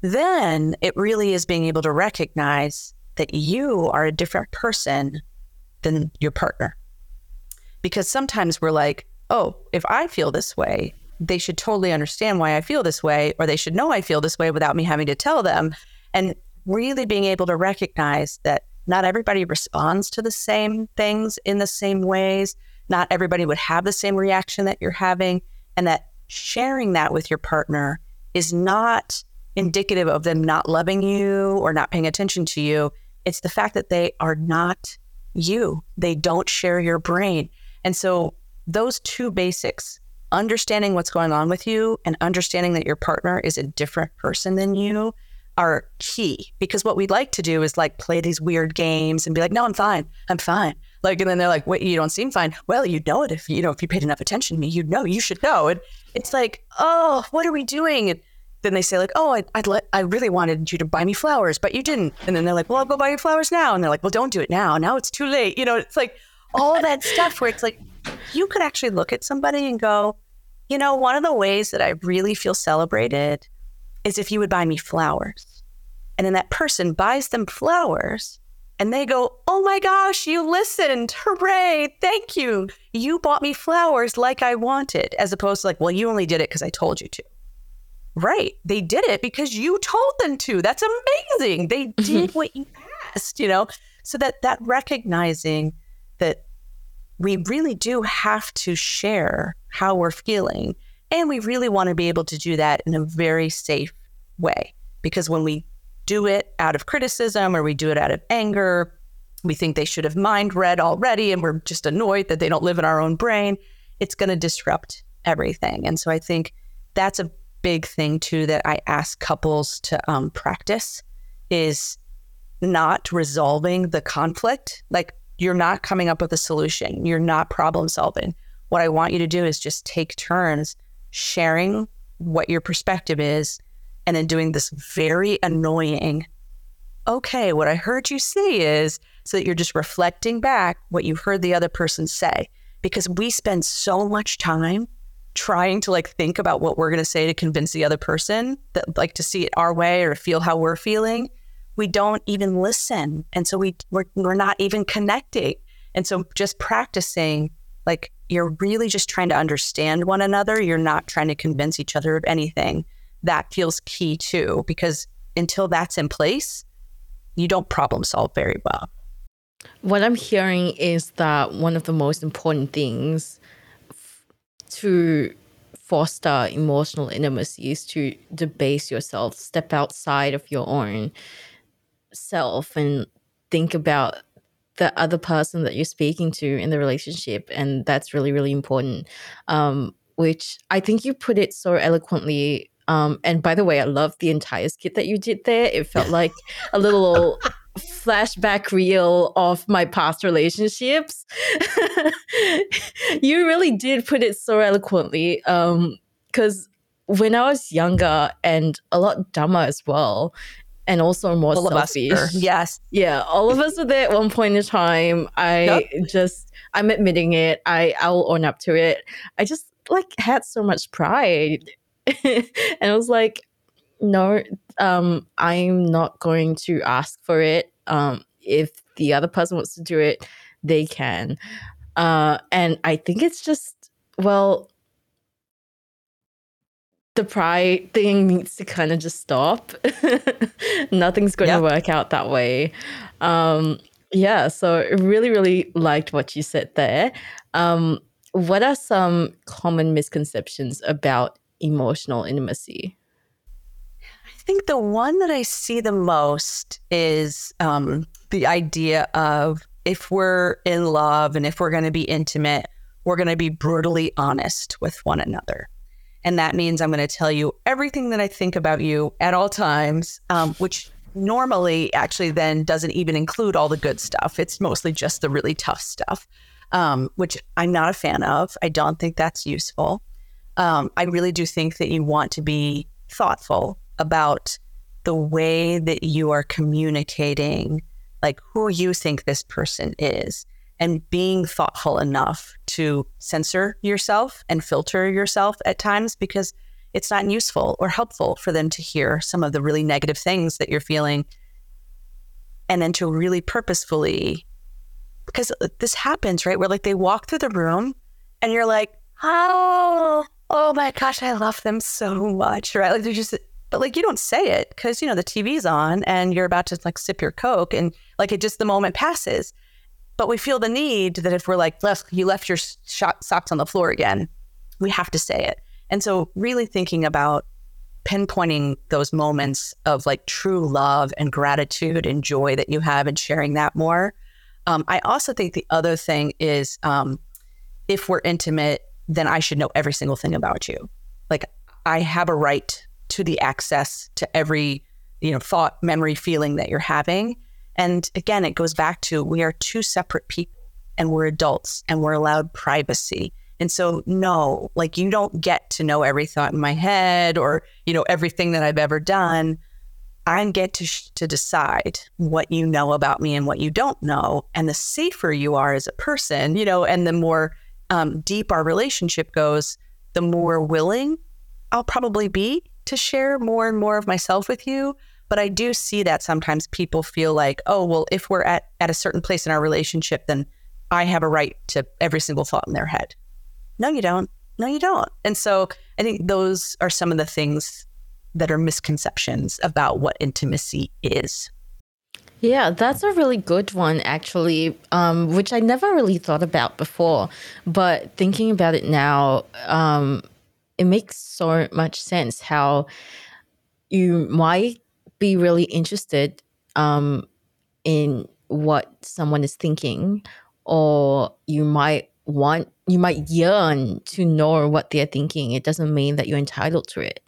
Speaker 2: Then it really is being able to recognize that you are a different person than your partner. Because sometimes we're like, oh, if I feel this way, they should totally understand why I feel this way, or they should know I feel this way without me having to tell them. And really being able to recognize that not everybody responds to the same things in the same ways. Not everybody would have the same reaction that you're having. And that sharing that with your partner is not indicative of them not loving you or not paying attention to you. It's the fact that they are not you. They don't share your brain. And so, those two basics, understanding what's going on with you and understanding that your partner is a different person than you, are key. Because what we'd like to do is like play these weird games and be like, no, I'm fine. I'm fine. Like, and then they're like, wait, you don't seem fine. Well, you'd know it if, you know, if you paid enough attention to me, you'd know, you should know. And it's like, oh, what are we doing? And then they say like, "Oh, I, would let, I really wanted you to buy me flowers, but you didn't." And then they're like, "Well, I'll go buy you flowers now." And they're like, "Well, don't do it now. Now it's too late." You know, it's like all that stuff where it's like you could actually look at somebody and go, "You know, one of the ways that I really feel celebrated is if you would buy me flowers." And then that person buys them flowers and they go, Oh my gosh, you listened. Hooray. Thank you. You bought me flowers like I wanted, as opposed to like, Well, you only did it because I told you to. Right. They did it because you told them to. That's amazing. They [LAUGHS] did what you asked, you know? So that that recognizing that we really do have to share how we're feeling and we really want to be able to do that in a very safe way because when we do it out of criticism or we do it out of anger, we think they should have mind read already and we're just annoyed that they don't live in our own brain, it's going to disrupt everything. And so I think that's a big thing too that I ask couples to um, practice is not resolving the conflict. Like you're not coming up with a solution. You're not problem solving. What I want you to do is just take turns sharing what your perspective is and then doing this very annoying, okay, what I heard you say is so that you're just reflecting back what you heard the other person say. Because we spend so much time trying to like think about what we're going to say to convince the other person that like to see it our way or feel how we're feeling we don't even listen. And so we we're, we're not even connecting. And so just practicing like you're really just trying to understand one another. You're not trying to convince each other of anything. That feels key too because until that's in place you don't problem solve very well.
Speaker 1: What i'm hearing is that one of the most important things to foster emotional intimacy is to debase yourself, step outside of your own self and think about the other person that you're speaking to in the relationship and that's really really important um, which I think you put it so eloquently. Um, and by the way, I love the entire skit that you did there. It felt [LAUGHS] like a little flashback reel of my past relationships. [LAUGHS] you really did put it so eloquently. Because um, when I was younger and a lot dumber as well, and also more all selfish. [LAUGHS]
Speaker 2: Yes.
Speaker 1: Yeah. All of us were there at one point in time. I yep. just, I'm admitting it. I, I'll own up to it. I just like had so much pride. [LAUGHS] and I was like, no, um, I'm not going to ask for it. Um, if the other person wants to do it, they can. Uh, and I think it's just, well, the pride thing needs to kind of just stop. [LAUGHS] Nothing's going to work out that way. Um, yeah, so really, really liked what you said there. Um, what are some common misconceptions about emotional intimacy?
Speaker 2: I think the one that I see the most is um, the idea of if we're in love and if we're going to be intimate, we're going to be brutally honest with one another. And that means I'm going to tell you everything that I think about you at all times, um, which normally actually then doesn't even include all the good stuff. It's mostly just the really tough stuff, um, which I'm not a fan of. I don't think that's useful. Um, I really do think that you want to be thoughtful about the way that you are communicating, like who you think this person is and being thoughtful enough to censor yourself and filter yourself at times because it's not useful or helpful for them to hear some of the really negative things that you're feeling. And then to really purposefully, because this happens, right? Where like they walk through the room and you're like, oh, oh my gosh, I love them so much, right? Like they're just, but like you don't say it because, you know, the TV's on and you're about to like sip your Coke and like it just, the moment passes. But we feel the need that if we're like, you left your socks on the floor again, we have to say it. And so, really thinking about pinpointing those moments of like true love and gratitude and joy that you have and sharing that more. Um, I also think the other thing is um, if we're intimate, then I should know every single thing about you. Like I have a right to the access to every, you know, thought, memory, feeling that you're having. And again, it goes back to we are two separate people and we're adults and we're allowed privacy. And so, no, like you don't get to know every thought in my head or, you know, everything that I've ever done. I get to, sh- to decide what you know about me and what you don't know. And the safer you are as a person, you know, and the more um, deep our relationship goes, the more willing I'll probably be to share more and more of myself with you. But I do see that sometimes people feel like, oh, well, if we're at, at a certain place in our relationship, then I have a right to every single thought in their head. No, you don't. No, you don't. And so I think those are some of the things that are misconceptions about what intimacy is.
Speaker 1: Yeah, that's a really good one, actually, um, which I never really thought about before. But thinking about it now, um, it makes so much sense how you might be really interested um, in what someone is thinking, or you might want, you might yearn to know what they're thinking. It doesn't mean that you're entitled to it.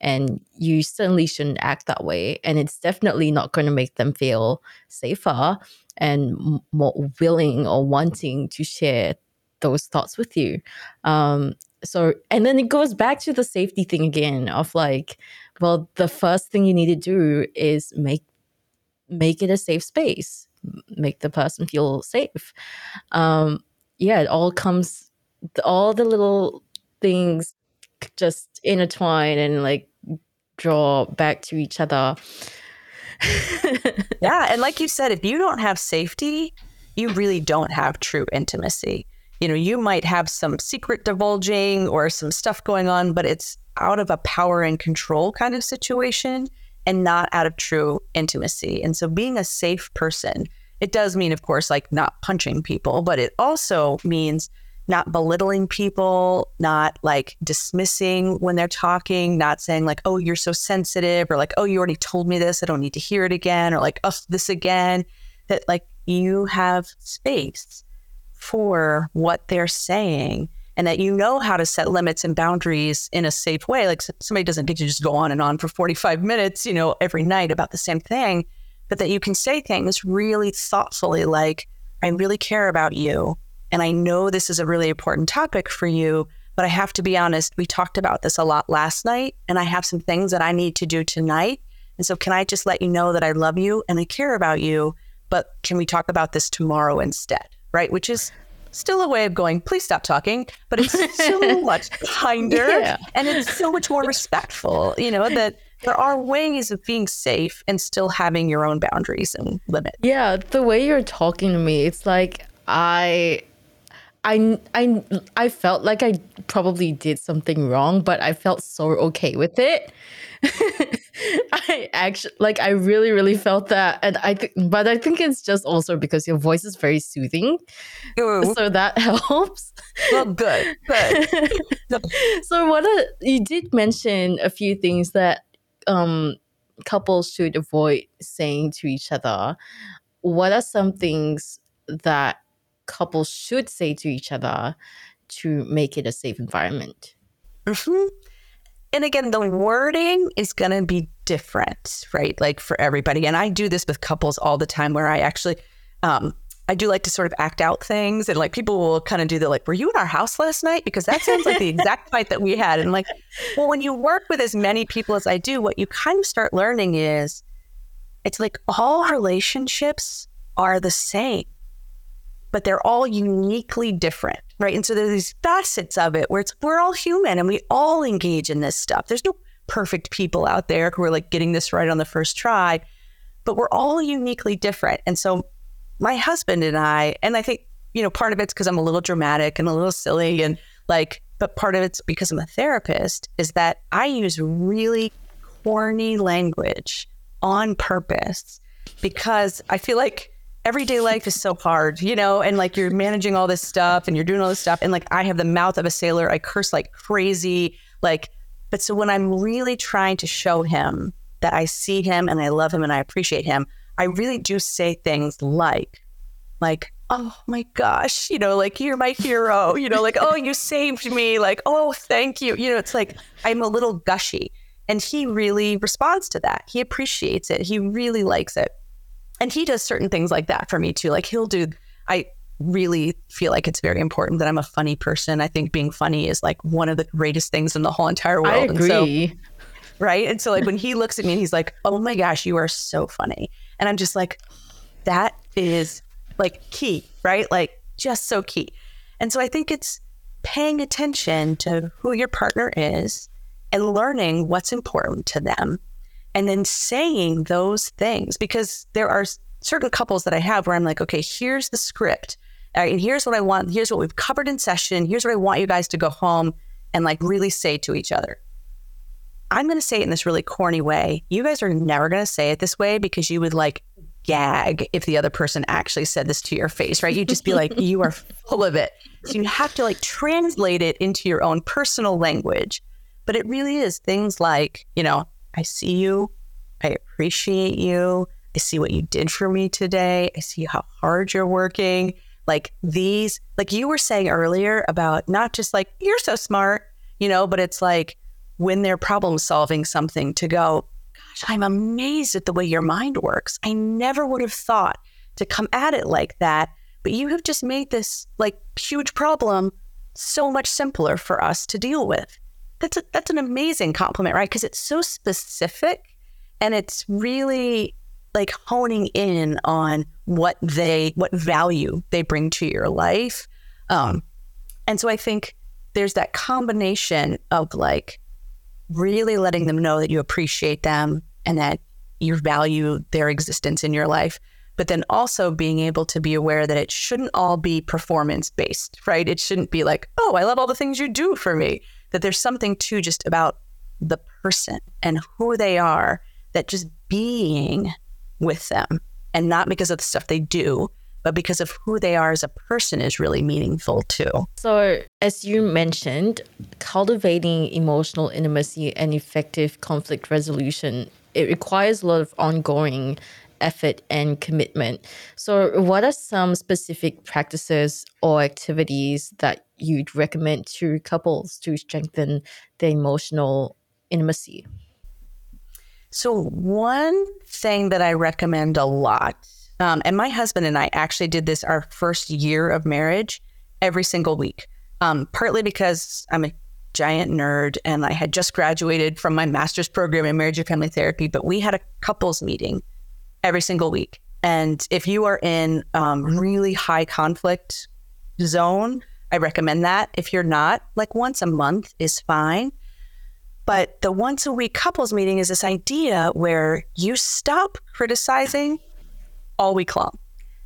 Speaker 1: And you certainly shouldn't act that way. And it's definitely not going to make them feel safer and more willing or wanting to share those thoughts with you. Um, so, and then it goes back to the safety thing again of like, well, the first thing you need to do is make make it a safe space, make the person feel safe. Um, yeah, it all comes, all the little things just intertwine and like draw back to each other. [LAUGHS]
Speaker 2: yeah, and like you said, if you don't have safety, you really don't have true intimacy. You know, you might have some secret divulging or some stuff going on, but it's out of a power and control kind of situation and not out of true intimacy. And so being a safe person, it does mean, of course, like not punching people, but it also means not belittling people, not like dismissing when they're talking, not saying like, oh, you're so sensitive, or like, oh, you already told me this, I don't need to hear it again, or like, oh, this again. That like you have space for what they're saying and that you know how to set limits and boundaries in a safe way. Like somebody doesn't get to just go on and on for 45 minutes, you know, every night about the same thing, but that you can say things really thoughtfully, like, I really care about you. And I know this is a really important topic for you, but I have to be honest, we talked about this a lot last night, and I have some things that I need to do tonight. And so, can I just let you know that I love you and I care about you? But can we talk about this tomorrow instead? Right? Which is still a way of going, please stop talking, but it's so [LAUGHS] much kinder yeah. and it's so much more respectful, you know, that there are ways of being safe and still having your own boundaries and limits.
Speaker 1: Yeah, the way you're talking to me, it's like I I I I felt like I probably did something wrong, but I felt so okay with it. [LAUGHS] I actually like I really really felt that and I think but I think it's just also because your voice is very soothing. Ooh. So that [LAUGHS] helps.
Speaker 2: Well good. Good. [LAUGHS]
Speaker 1: so what a, you did mention a few things that um couples should avoid saying to each other. What are some things that couples should say to each other to make it a safe environment?
Speaker 2: Mm-hmm. And again, the wording is going to be different, right? Like for everybody. And I do this with couples all the time where I actually, um, I do like to sort of act out things and like people will kind of do the like, were you in our house last night? Because that sounds like the exact fight that we had. And like, well, when you work with as many people as I do, what you kind of start learning is it's like all relationships are the same, but they're all uniquely different right? And so there's these facets of it where it's we're all human and we all engage in this stuff. There's no perfect people out there who are like getting this right on the first try, but we're all uniquely different. And so my husband and I, and I think, you know, part of it's because I'm a little dramatic and a little silly and like, but part of it's because I'm a therapist, is that I use really corny language on purpose because I feel like everyday life is so hard, you know, and like you're managing all this stuff and you're doing all this stuff. And like I have the mouth of a sailor. I curse like crazy. Like, but so when I'm really trying to show him that I see him and I love him and I appreciate him, I really do say things like, like, oh my gosh, you know, like you're my hero, you know, like, oh, you [LAUGHS] saved me, like, oh, thank you. You know, it's like I'm a little gushy. And he really responds to that. He appreciates it. He really likes it and he does certain things like that for me too. Like he'll do, I really feel like it's very important that I'm a funny person. I think being funny is like one of the greatest things in the whole entire world. I
Speaker 1: agree.
Speaker 2: So, right. And so like when he [LAUGHS] looks at me and he's like, oh my gosh, you are so funny. And I'm just like, that is like key, right? Like just so key. And so I think it's paying attention to who your partner is and learning what's important to them and then saying those things because there are certain couples that I have where I'm like, okay, here's the script. Uh, and here's what I want. Here's what we've covered in session. Here's what I want you guys to go home and like really say to each other. I'm going to say it in this really corny way. You guys are never going to say it this way because you would like gag if the other person actually said this to your face, right? You'd just be like, you are full of it. So you have to like translate it into your own personal language. But it really is things like, you know, I see you. I appreciate you. I see what you did for me today. I see how hard you're working. Like these, like you were saying earlier about not just like, you're so smart, you know, but it's like when they're problem solving something to go, gosh, I'm amazed at the way your mind works. I never would have thought to come at it like that. But you have just made this like huge problem so much simpler for us to deal with that's a, that's an amazing compliment, right? Because it's so specific and it's really like honing in on what they what value they bring to your life. Um, and so I think there's that combination of like really letting them know that you appreciate them and that you value their existence in your life, but then also being able to be aware that it shouldn't all be performance based, right? It shouldn't be like, oh, I love all the things you do for me that there's something too just about the person and who they are that just being with them and not because of the stuff they do but because of who they are as a person is really meaningful too.
Speaker 1: So, as you mentioned, cultivating emotional intimacy and effective conflict resolution, it requires a lot of ongoing effort and commitment. So, what are some specific practices or activities that you'd recommend to couples to strengthen their emotional intimacy?
Speaker 2: So, one thing that I recommend a lot, um, and my husband and I actually did this our first year of marriage every single week, um, partly because I'm a giant nerd and I had just graduated from my master's program in marriage and family therapy, but we had a couples meeting every single week. And if you are in um, really high conflict zone, I recommend that. If you're not, like once a month is fine. But the once a week couples meeting is this idea where you stop criticizing all week long.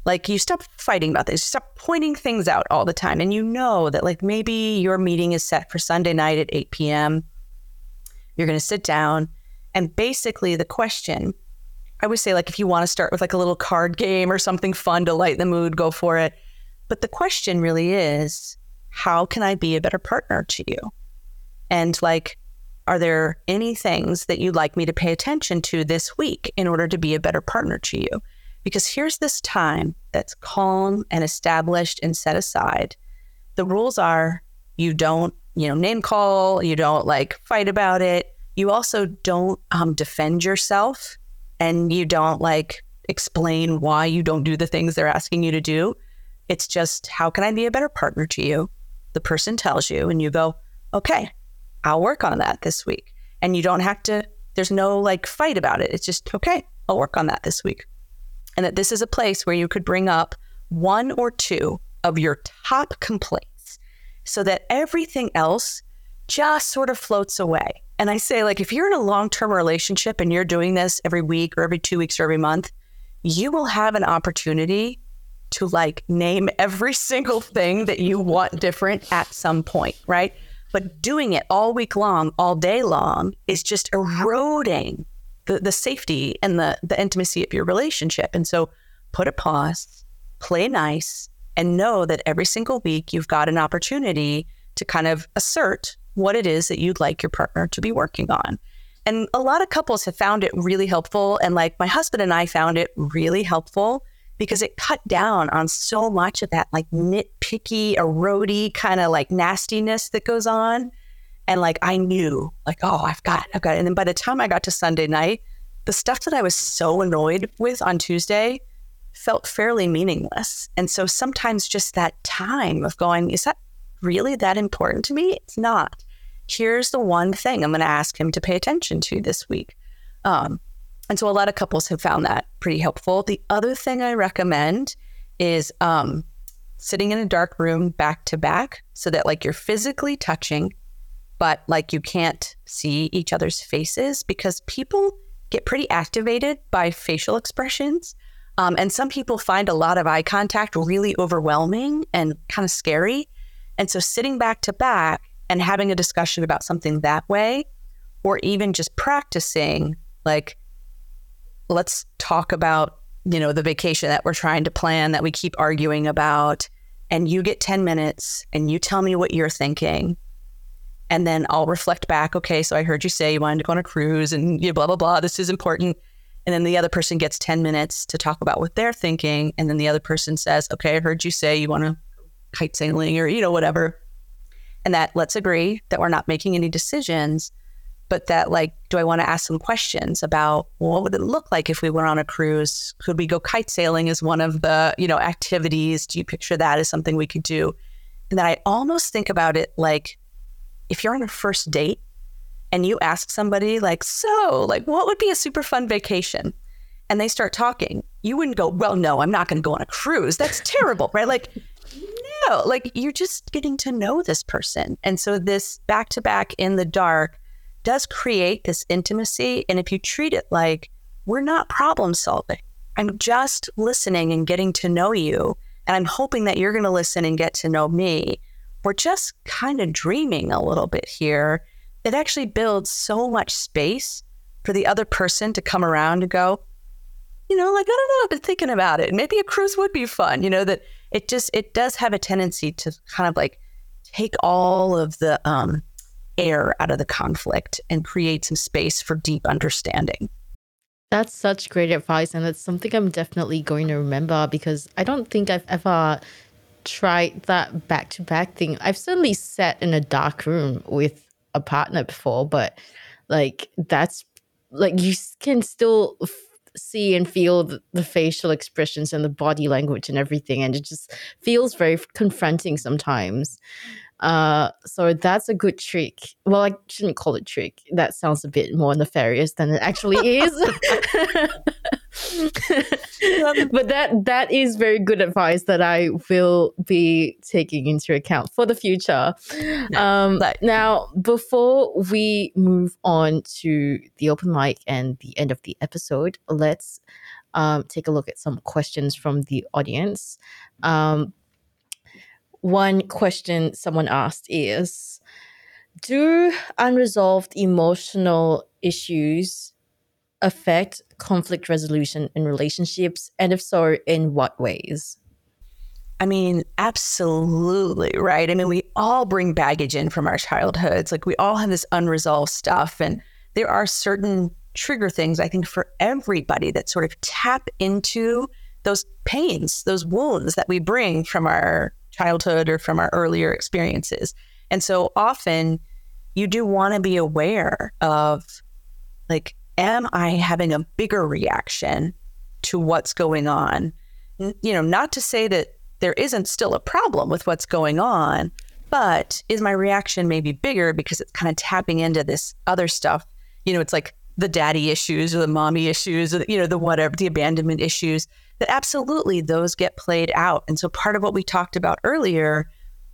Speaker 2: Like you stop fighting about this, you stop pointing things out all the time. And you know that like maybe your meeting is set for Sunday night at 8 p.m. You're going to sit down and basically the question, I would say like if you want to start with like a little card game or something fun to light the mood, go for it. But the question really is, how can I be a better partner to you? And like are there any things that you'd like me to pay attention to this week in order to be a better partner to you? Because here's this time that's calm and established and set aside. The rules are you don't, you know, name call, you don't like fight about it. You also don't um, defend yourself and you don't like explain why you don't do the things they're asking you to do. It's just, how can I be a better partner to you? The person tells you, and you go, okay, I'll work on that this week. And you don't have to, there's no like fight about it. It's just, okay, I'll work on that this week. And that this is a place where you could bring up one or two of your top complaints so that everything else just sort of floats away. And I say, like, if you're in a long term relationship and you're doing this every week or every two weeks or every month, you will have an opportunity to like name every single thing that you want different at some point, right? But doing it all week long, all day long, is just eroding the, the safety and the, the intimacy of your relationship. And so put a pause, play nice, and know that every single week you've got an opportunity to kind of assert what it is that you'd like your partner to be working on. And a lot of couples have found it really helpful. And like my husband and I found it really helpful because it cut down on so much of that like nitpicky, erody kind of like nastiness that goes on. And like I knew, like, oh, I've got I've got. And then by the time I got to Sunday night, the stuff that I was so annoyed with on Tuesday felt fairly meaningless. And so sometimes just that time of going, is that really that important to me? It's not. Here's the one thing I'm going to ask him to pay attention to this week. Um, and so a lot of couples have found that pretty helpful. The other thing I recommend is um, sitting in a dark room back to back so that like you're physically touching, but like you can't see each other's faces because people get pretty activated by facial expressions. Um, and some people find a lot of eye contact really overwhelming and kind of scary. And so sitting back to back and having a discussion about something that way, or even just practicing like let's talk about, you know, the vacation that we're trying to plan that we keep arguing about. And you get 10 minutes and you tell me what you're thinking. And then I'll reflect back, okay, so I heard you say you wanted to go on a cruise and you blah, blah, blah. This is important. And then the other person gets 10 minutes to talk about what they're thinking. And then the other person says, okay, I heard you say you want to kite sailing or, you know, whatever. And that let's agree that we're not making any decisions but that like do i want to ask some questions about well, what would it look like if we went on a cruise? Could we go kite sailing as one of the you know activities? Do you picture that as something we could do? And then i almost think about it like if you're on a first date and you ask somebody like so like what would be a super fun vacation? and they start talking you wouldn't go well no i'm not going to go on a cruise. That's terrible right? Like no like you're just getting to know this person. And so this back to back in the dark does create this intimacy. And if you treat it like we're not problem solving, I'm just listening and getting to know you. And I'm hoping that you're going to listen and get to know me. We're just kind of dreaming a little bit here. It actually builds so much space for the other person to come around and go, you know, like, I don't know, I've been thinking about it. Maybe a cruise would be fun, you know, that it just, it does have a tendency to kind of like take all of the, um, air out of the conflict and create some space for deep understanding.
Speaker 1: That's such great advice. And it's something I'm definitely going to remember because I don't think I've ever tried that back to back thing. I've certainly sat in a dark room with a partner before, but like that's like you can still f- see and feel the, the, facial expressions and the body language and everything and it just feels very confronting sometimes uh so that's a good trick well i shouldn't call it trick that sounds a bit more nefarious than it actually is [LAUGHS] [LAUGHS] but that that is very good advice that I will be taking into account for the future. Um, now, before we move on to the open mic and the end of the episode, let's um, take a look at some questions from the audience. Um, one question someone asked is Do unresolved emotional issues affect conflict resolution in relationships? And if so, in what ways?
Speaker 2: I mean, absolutely, right? I mean, we all bring baggage in from our childhoods. Like, we all have this unresolved stuff. And there are certain trigger things, I think, for everybody that sort of tap into those pains, those wounds that we bring from our childhood or from our earlier experiences. And so often you do want to be aware of like am I having a bigger reaction to what's going on? You know, not to say that there isn't still a problem with what's going on, but is my reaction maybe bigger because it's kind of tapping into this other stuff? You know, it's like the daddy issues or the mommy issues or, you know, the whatever, the abandonment issues, that absolutely those get played out. And so part of what we talked about earlier,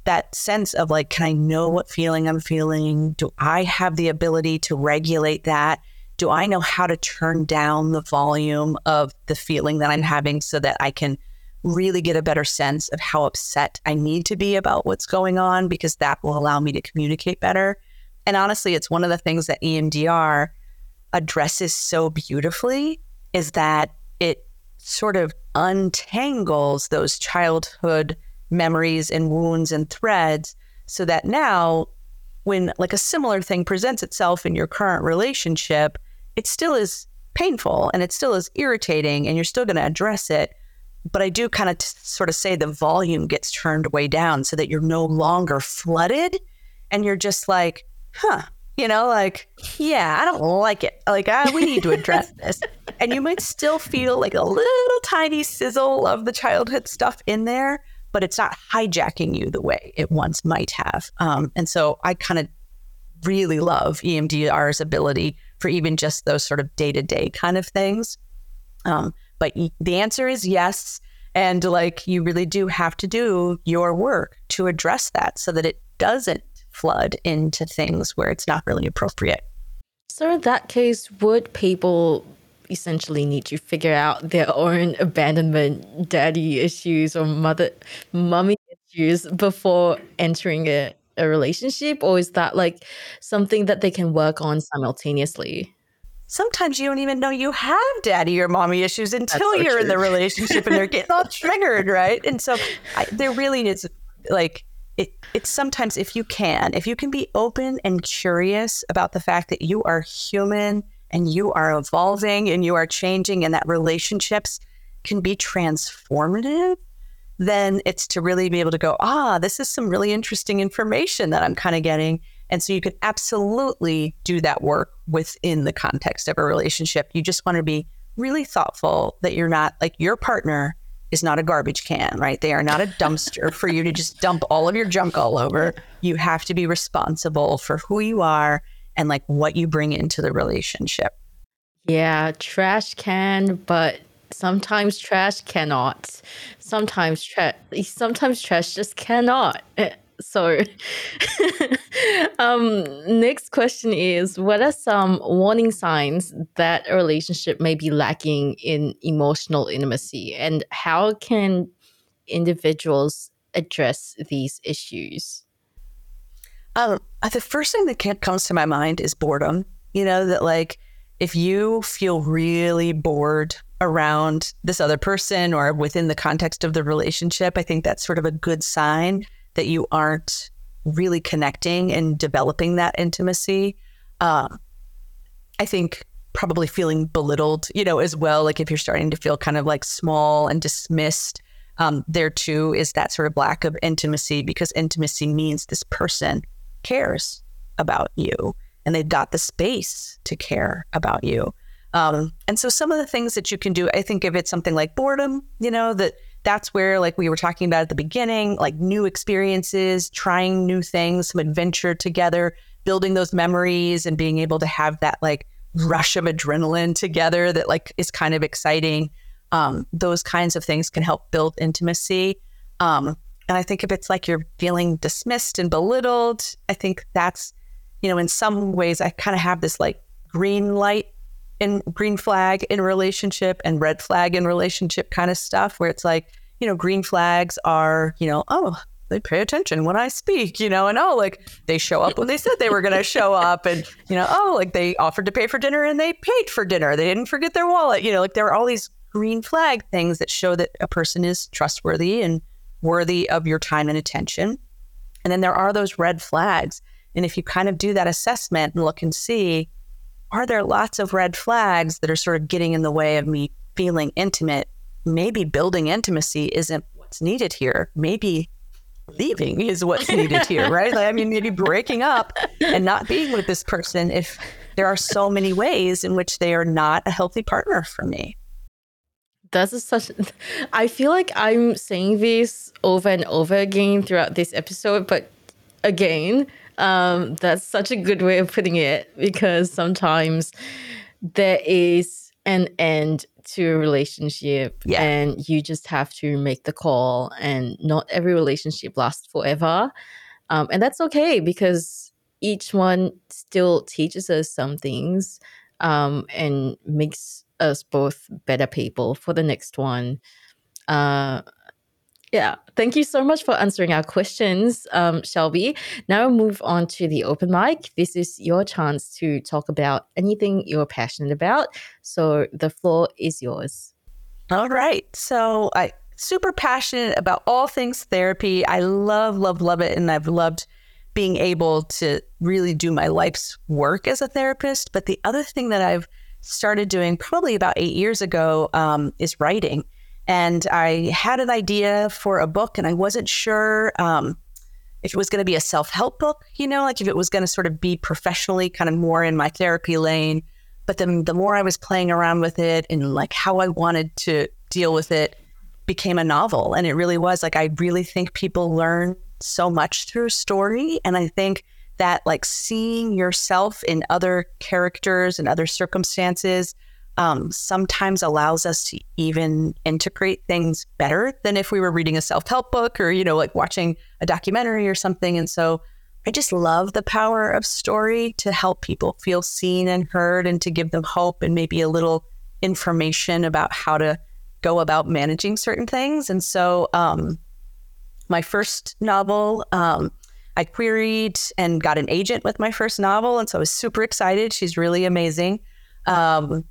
Speaker 2: that sense of like, can I know what feeling I'm feeling? Do I have the ability to regulate that? do I know how to turn down the volume of the feeling that I'm having so that I can really get a better sense of how upset I need to be about what's going on because that will allow me to communicate better. And honestly, it's one of the things that EMDR addresses so beautifully is that sort of untangles those childhood memories and wounds and threads so that now when like a similar thing presents itself in your current relationship, it still is painful and it still is irritating and you're still going to address it. But I do kind of t- sort of say the volume gets turned way down so that you're no longer flooded and you're just like, huh, you know, like, yeah, I don't like it. Like, I, we need to address [LAUGHS] this. And you might still feel like a little tiny sizzle of the childhood stuff in there, but it's not hijacking you the way it once might have. Um, and so I kind of really love EMDR's ability for even just those sort of day to day kind of things. Um, but the answer is yes. And like you really do have to do your work to address that so that it doesn't flood into things where it's not really appropriate.
Speaker 1: So, in that case, would people essentially need to figure out their own abandonment daddy issues or mother mummy issues before entering a a relationship or is that like something that they can work on simultaneously
Speaker 2: sometimes you don't even know you have daddy or mommy issues until so you're true. in the relationship and they're getting all [LAUGHS] triggered right and so I, there really is like it, it's sometimes if you can if you can be open and curious about the fact that you are human and you are evolving and you are changing and that relationships can be transformative then it's to really be able to go, ah, this is some really interesting information that I'm kind of getting. And so you can absolutely do that work within the context of a relationship. You just want to be really thoughtful that you're not like your partner is not a garbage can, right? They are not a dumpster for you to just dump all of your junk all over. You have to be responsible for who you are and like what you bring into the relationship.
Speaker 1: Yeah, trash can, but sometimes trash cannot sometimes trash sometimes trash just cannot [LAUGHS] so [LAUGHS] um next question is what are some warning signs that a relationship may be lacking in emotional intimacy? And how can individuals address these issues?
Speaker 2: Um the first thing that comes to my mind is boredom. You know that like if you feel really bored around this other person or within the context of the relationship, I think that's sort of a good sign that you aren't really connecting and developing that intimacy. Um, I think probably feeling belittled, you know, as well. Like if you're starting to feel kind of like small and dismissed um, there too is that sort of lack of intimacy because intimacy means this person cares about you and they've got the space to care about you. Um, and so some of the things that you can do, I think if it's something like boredom, you know, that that's where like we were talking about at the beginning, like new experiences, trying new things, some adventure together, building those memories and being able to have that like rush of adrenaline together that like is kind of exciting. Um, those kinds of things can help build intimacy. Um, and I think if it's like you're feeling dismissed and belittled, I think that's, you know, in some ways I kind of have this like green light green flag in relationship and red flag in relationship kind of stuff where it's like, you know, green flags are, you know, oh, they pay attention when I speak, you know, and oh, like they show up when they said they were going to show up. And, you know, oh, like they offered to pay for dinner and they paid for dinner. They didn't forget their wallet. You know, like there are all these green flag things that show that a person is trustworthy and worthy of your time and attention. And then there are those red flags. And if you kind of do that assessment and look and see, are there lots of red flags that are sort of getting in the way of me feeling intimate? Maybe building intimacy isn't what's needed here. Maybe leaving is what's needed here, right? Like, I mean, maybe breaking up and not being with this person if there are so many ways in which they are not a healthy partner for me.
Speaker 1: That's such. [LAUGHS] I feel like I'm saying this over and over again throughout this episode, but again, um, that's such a good way of putting it because sometimes there is an end to a relationship yeah. and you just have to make the call and not every relationship lasts forever um, and that's okay because each one still teaches us some things um, and makes us both better people for the next one uh, yeah, thank you so much for answering our questions, um, Shelby. Now we'll move on to the open mic. This is your chance to talk about anything you're passionate about. So the floor is yours.
Speaker 2: All right. So I super passionate about all things therapy. I love, love, love it, and I've loved being able to really do my life's work as a therapist. But the other thing that I've started doing probably about eight years ago um, is writing. And I had an idea for a book, and I wasn't sure um, if it was going to be a self help book, you know, like if it was going to sort of be professionally kind of more in my therapy lane. But then the more I was playing around with it and like how I wanted to deal with it became a novel. And it really was like, I really think people learn so much through story. And I think that like seeing yourself in other characters and other circumstances um, sometimes allows us to even integrate things better than if we were reading a self help book or, you know, like watching a documentary or something. And so I just love the power of story to help people feel seen and heard and to give them hope and maybe a little information about how to go about managing certain things. And so, um, my first novel, um, I queried and got an agent with my first novel. And so I was super excited. She's really amazing. Um,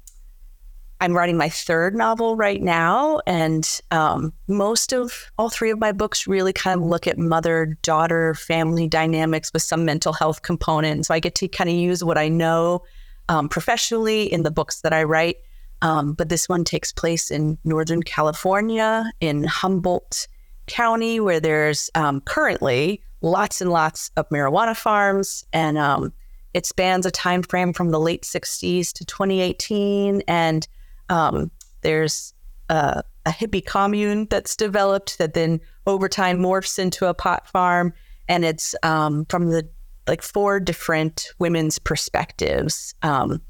Speaker 2: I'm writing my third novel right now, and um, most of all three of my books really kind of look at mother daughter family dynamics with some mental health component. So I get to kind of use what I know um, professionally in the books that I write. Um, but this one takes place in Northern California, in Humboldt County, where there's um, currently lots and lots of marijuana farms, and um, it spans a time frame from the late 60s to 2018, and um, there's a, a hippie commune that's developed that then over time morphs into a pot farm, and it's um, from the like four different women's perspectives um,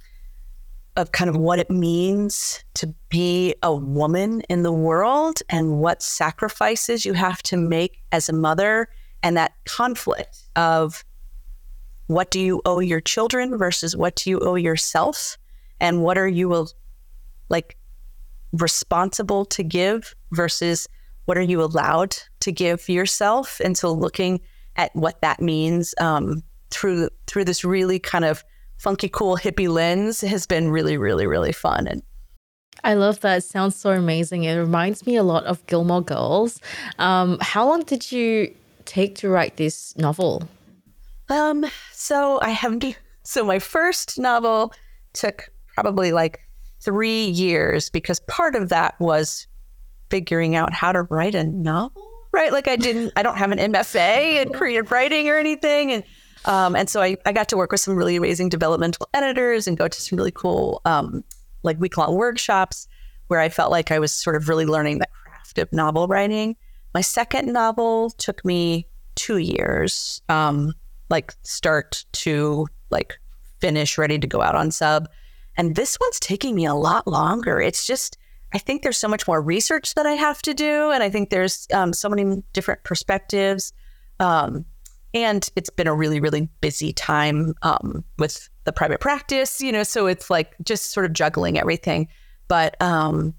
Speaker 2: of kind of what it means to be a woman in the world and what sacrifices you have to make as a mother and that conflict of what do you owe your children versus what do you owe yourself and what are you like responsible to give versus what are you allowed to give yourself and so looking at what that means um, through through this really kind of funky cool hippie lens has been really really really fun and
Speaker 1: I love that. It sounds so amazing. It reminds me a lot of Gilmore Girls. Um, how long did you take to write this novel?
Speaker 2: Um, so I have [LAUGHS] so my first novel took probably like three years because part of that was figuring out how to write a novel, right? Like I didn't, I don't have an MFA in [LAUGHS] creative writing or anything. And, um, and so I, I got to work with some really amazing developmental editors and go to some really cool, um, like week long workshops where I felt like I was sort of really learning the craft of novel writing. My second novel took me two years, um, like start to like finish, ready to go out on sub. And this one's taking me a lot longer. It's just, I think there's so much more research that I have to do. And I think there's um, so many different perspectives. Um, and it's been a really, really busy time um, with the private practice, you know, so it's like just sort of juggling everything. But um,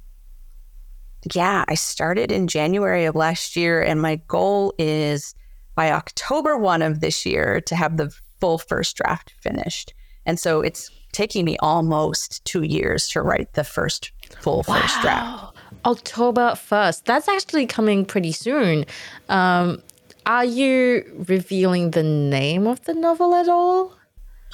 Speaker 2: yeah, I started in January of last year, and my goal is by October 1 of this year to have the full first draft finished. And so it's taking me almost two years to write the first full wow. first draft.
Speaker 1: October 1st. That's actually coming pretty soon. Um, are you revealing the name of the novel at all?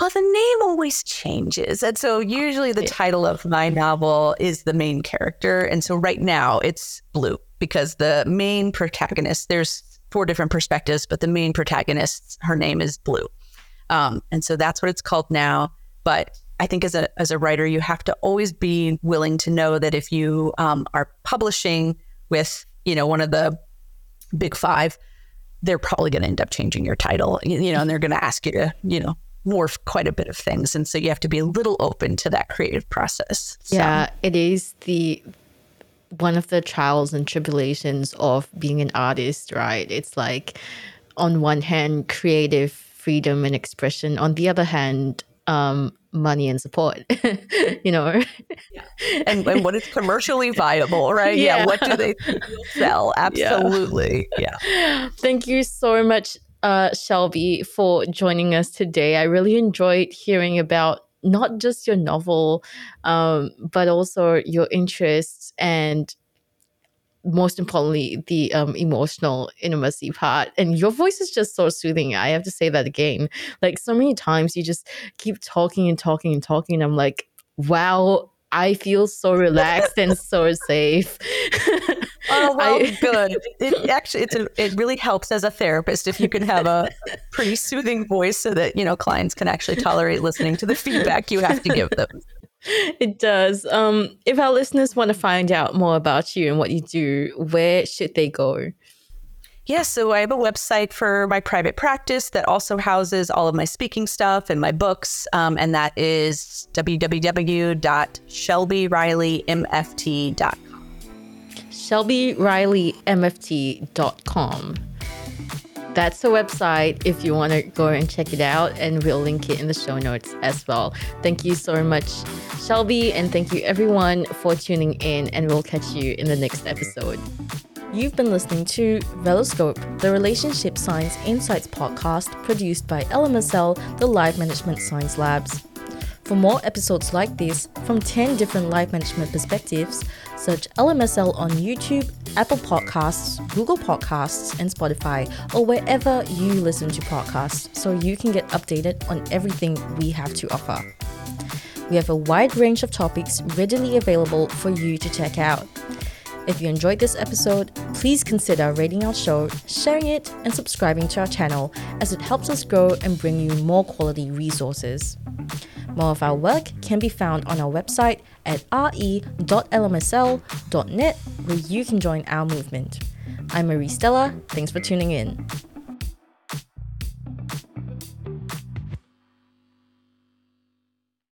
Speaker 2: Well, the name always changes. And so usually the title of my novel is the main character. And so right now it's Blue because the main protagonist, there's four different perspectives, but the main protagonist, her name is Blue. Um, and so that's what it's called now. But I think as a as a writer, you have to always be willing to know that if you um, are publishing with you know one of the big five, they're probably going to end up changing your title. You know, and they're going to ask you to you know morph quite a bit of things, and so you have to be a little open to that creative process.
Speaker 1: So. Yeah, it is the one of the trials and tribulations of being an artist, right? It's like on one hand, creative freedom and expression. On the other hand, um, money and support, [LAUGHS] you know.
Speaker 2: Yeah. And, and what is commercially viable, right? Yeah. yeah. What do they sell? [LAUGHS] Absolutely. Yeah.
Speaker 1: yeah. Thank you so much, uh, Shelby, for joining us today. I really enjoyed hearing about not just your novel, um, but also your interests and most importantly, the um, emotional intimacy part. And your voice is just so soothing. I have to say that again. Like so many times, you just keep talking and talking and talking. And I'm like, wow, I feel so relaxed and so [LAUGHS] safe.
Speaker 2: oh [LAUGHS] well, I, good. It [LAUGHS] actually it's a, it really helps as a therapist if you can have a pretty soothing voice, so that you know clients can actually tolerate listening to the feedback you have to give them.
Speaker 1: It does. Um, if our listeners want to find out more about you and what you do, where should they go?
Speaker 2: Yeah, so I have a website for my private practice that also houses all of my speaking stuff and my books, um, and that is www.shelbyrileymft.com.
Speaker 1: ShelbyRileyMFT.com. That's the website if you want to go and check it out, and we'll link it in the show notes as well. Thank you so much, Shelby, and thank you everyone for tuning in, and we'll catch you in the next episode. You've been listening to Reloscope, the Relationship Science Insights podcast produced by LMSL, the Life Management Science Labs. For more episodes like this from 10 different life management perspectives, search LMSL on YouTube, Apple Podcasts, Google Podcasts, and Spotify, or wherever you listen to podcasts so you can get updated on everything we have to offer. We have a wide range of topics readily available for you to check out. If you enjoyed this episode, please consider rating our show, sharing it, and subscribing to our channel as it helps us grow and bring you more quality resources. More of our work can be found on our website at re.lmsl.net, where you can join our movement. I'm Marie Stella. Thanks for tuning in.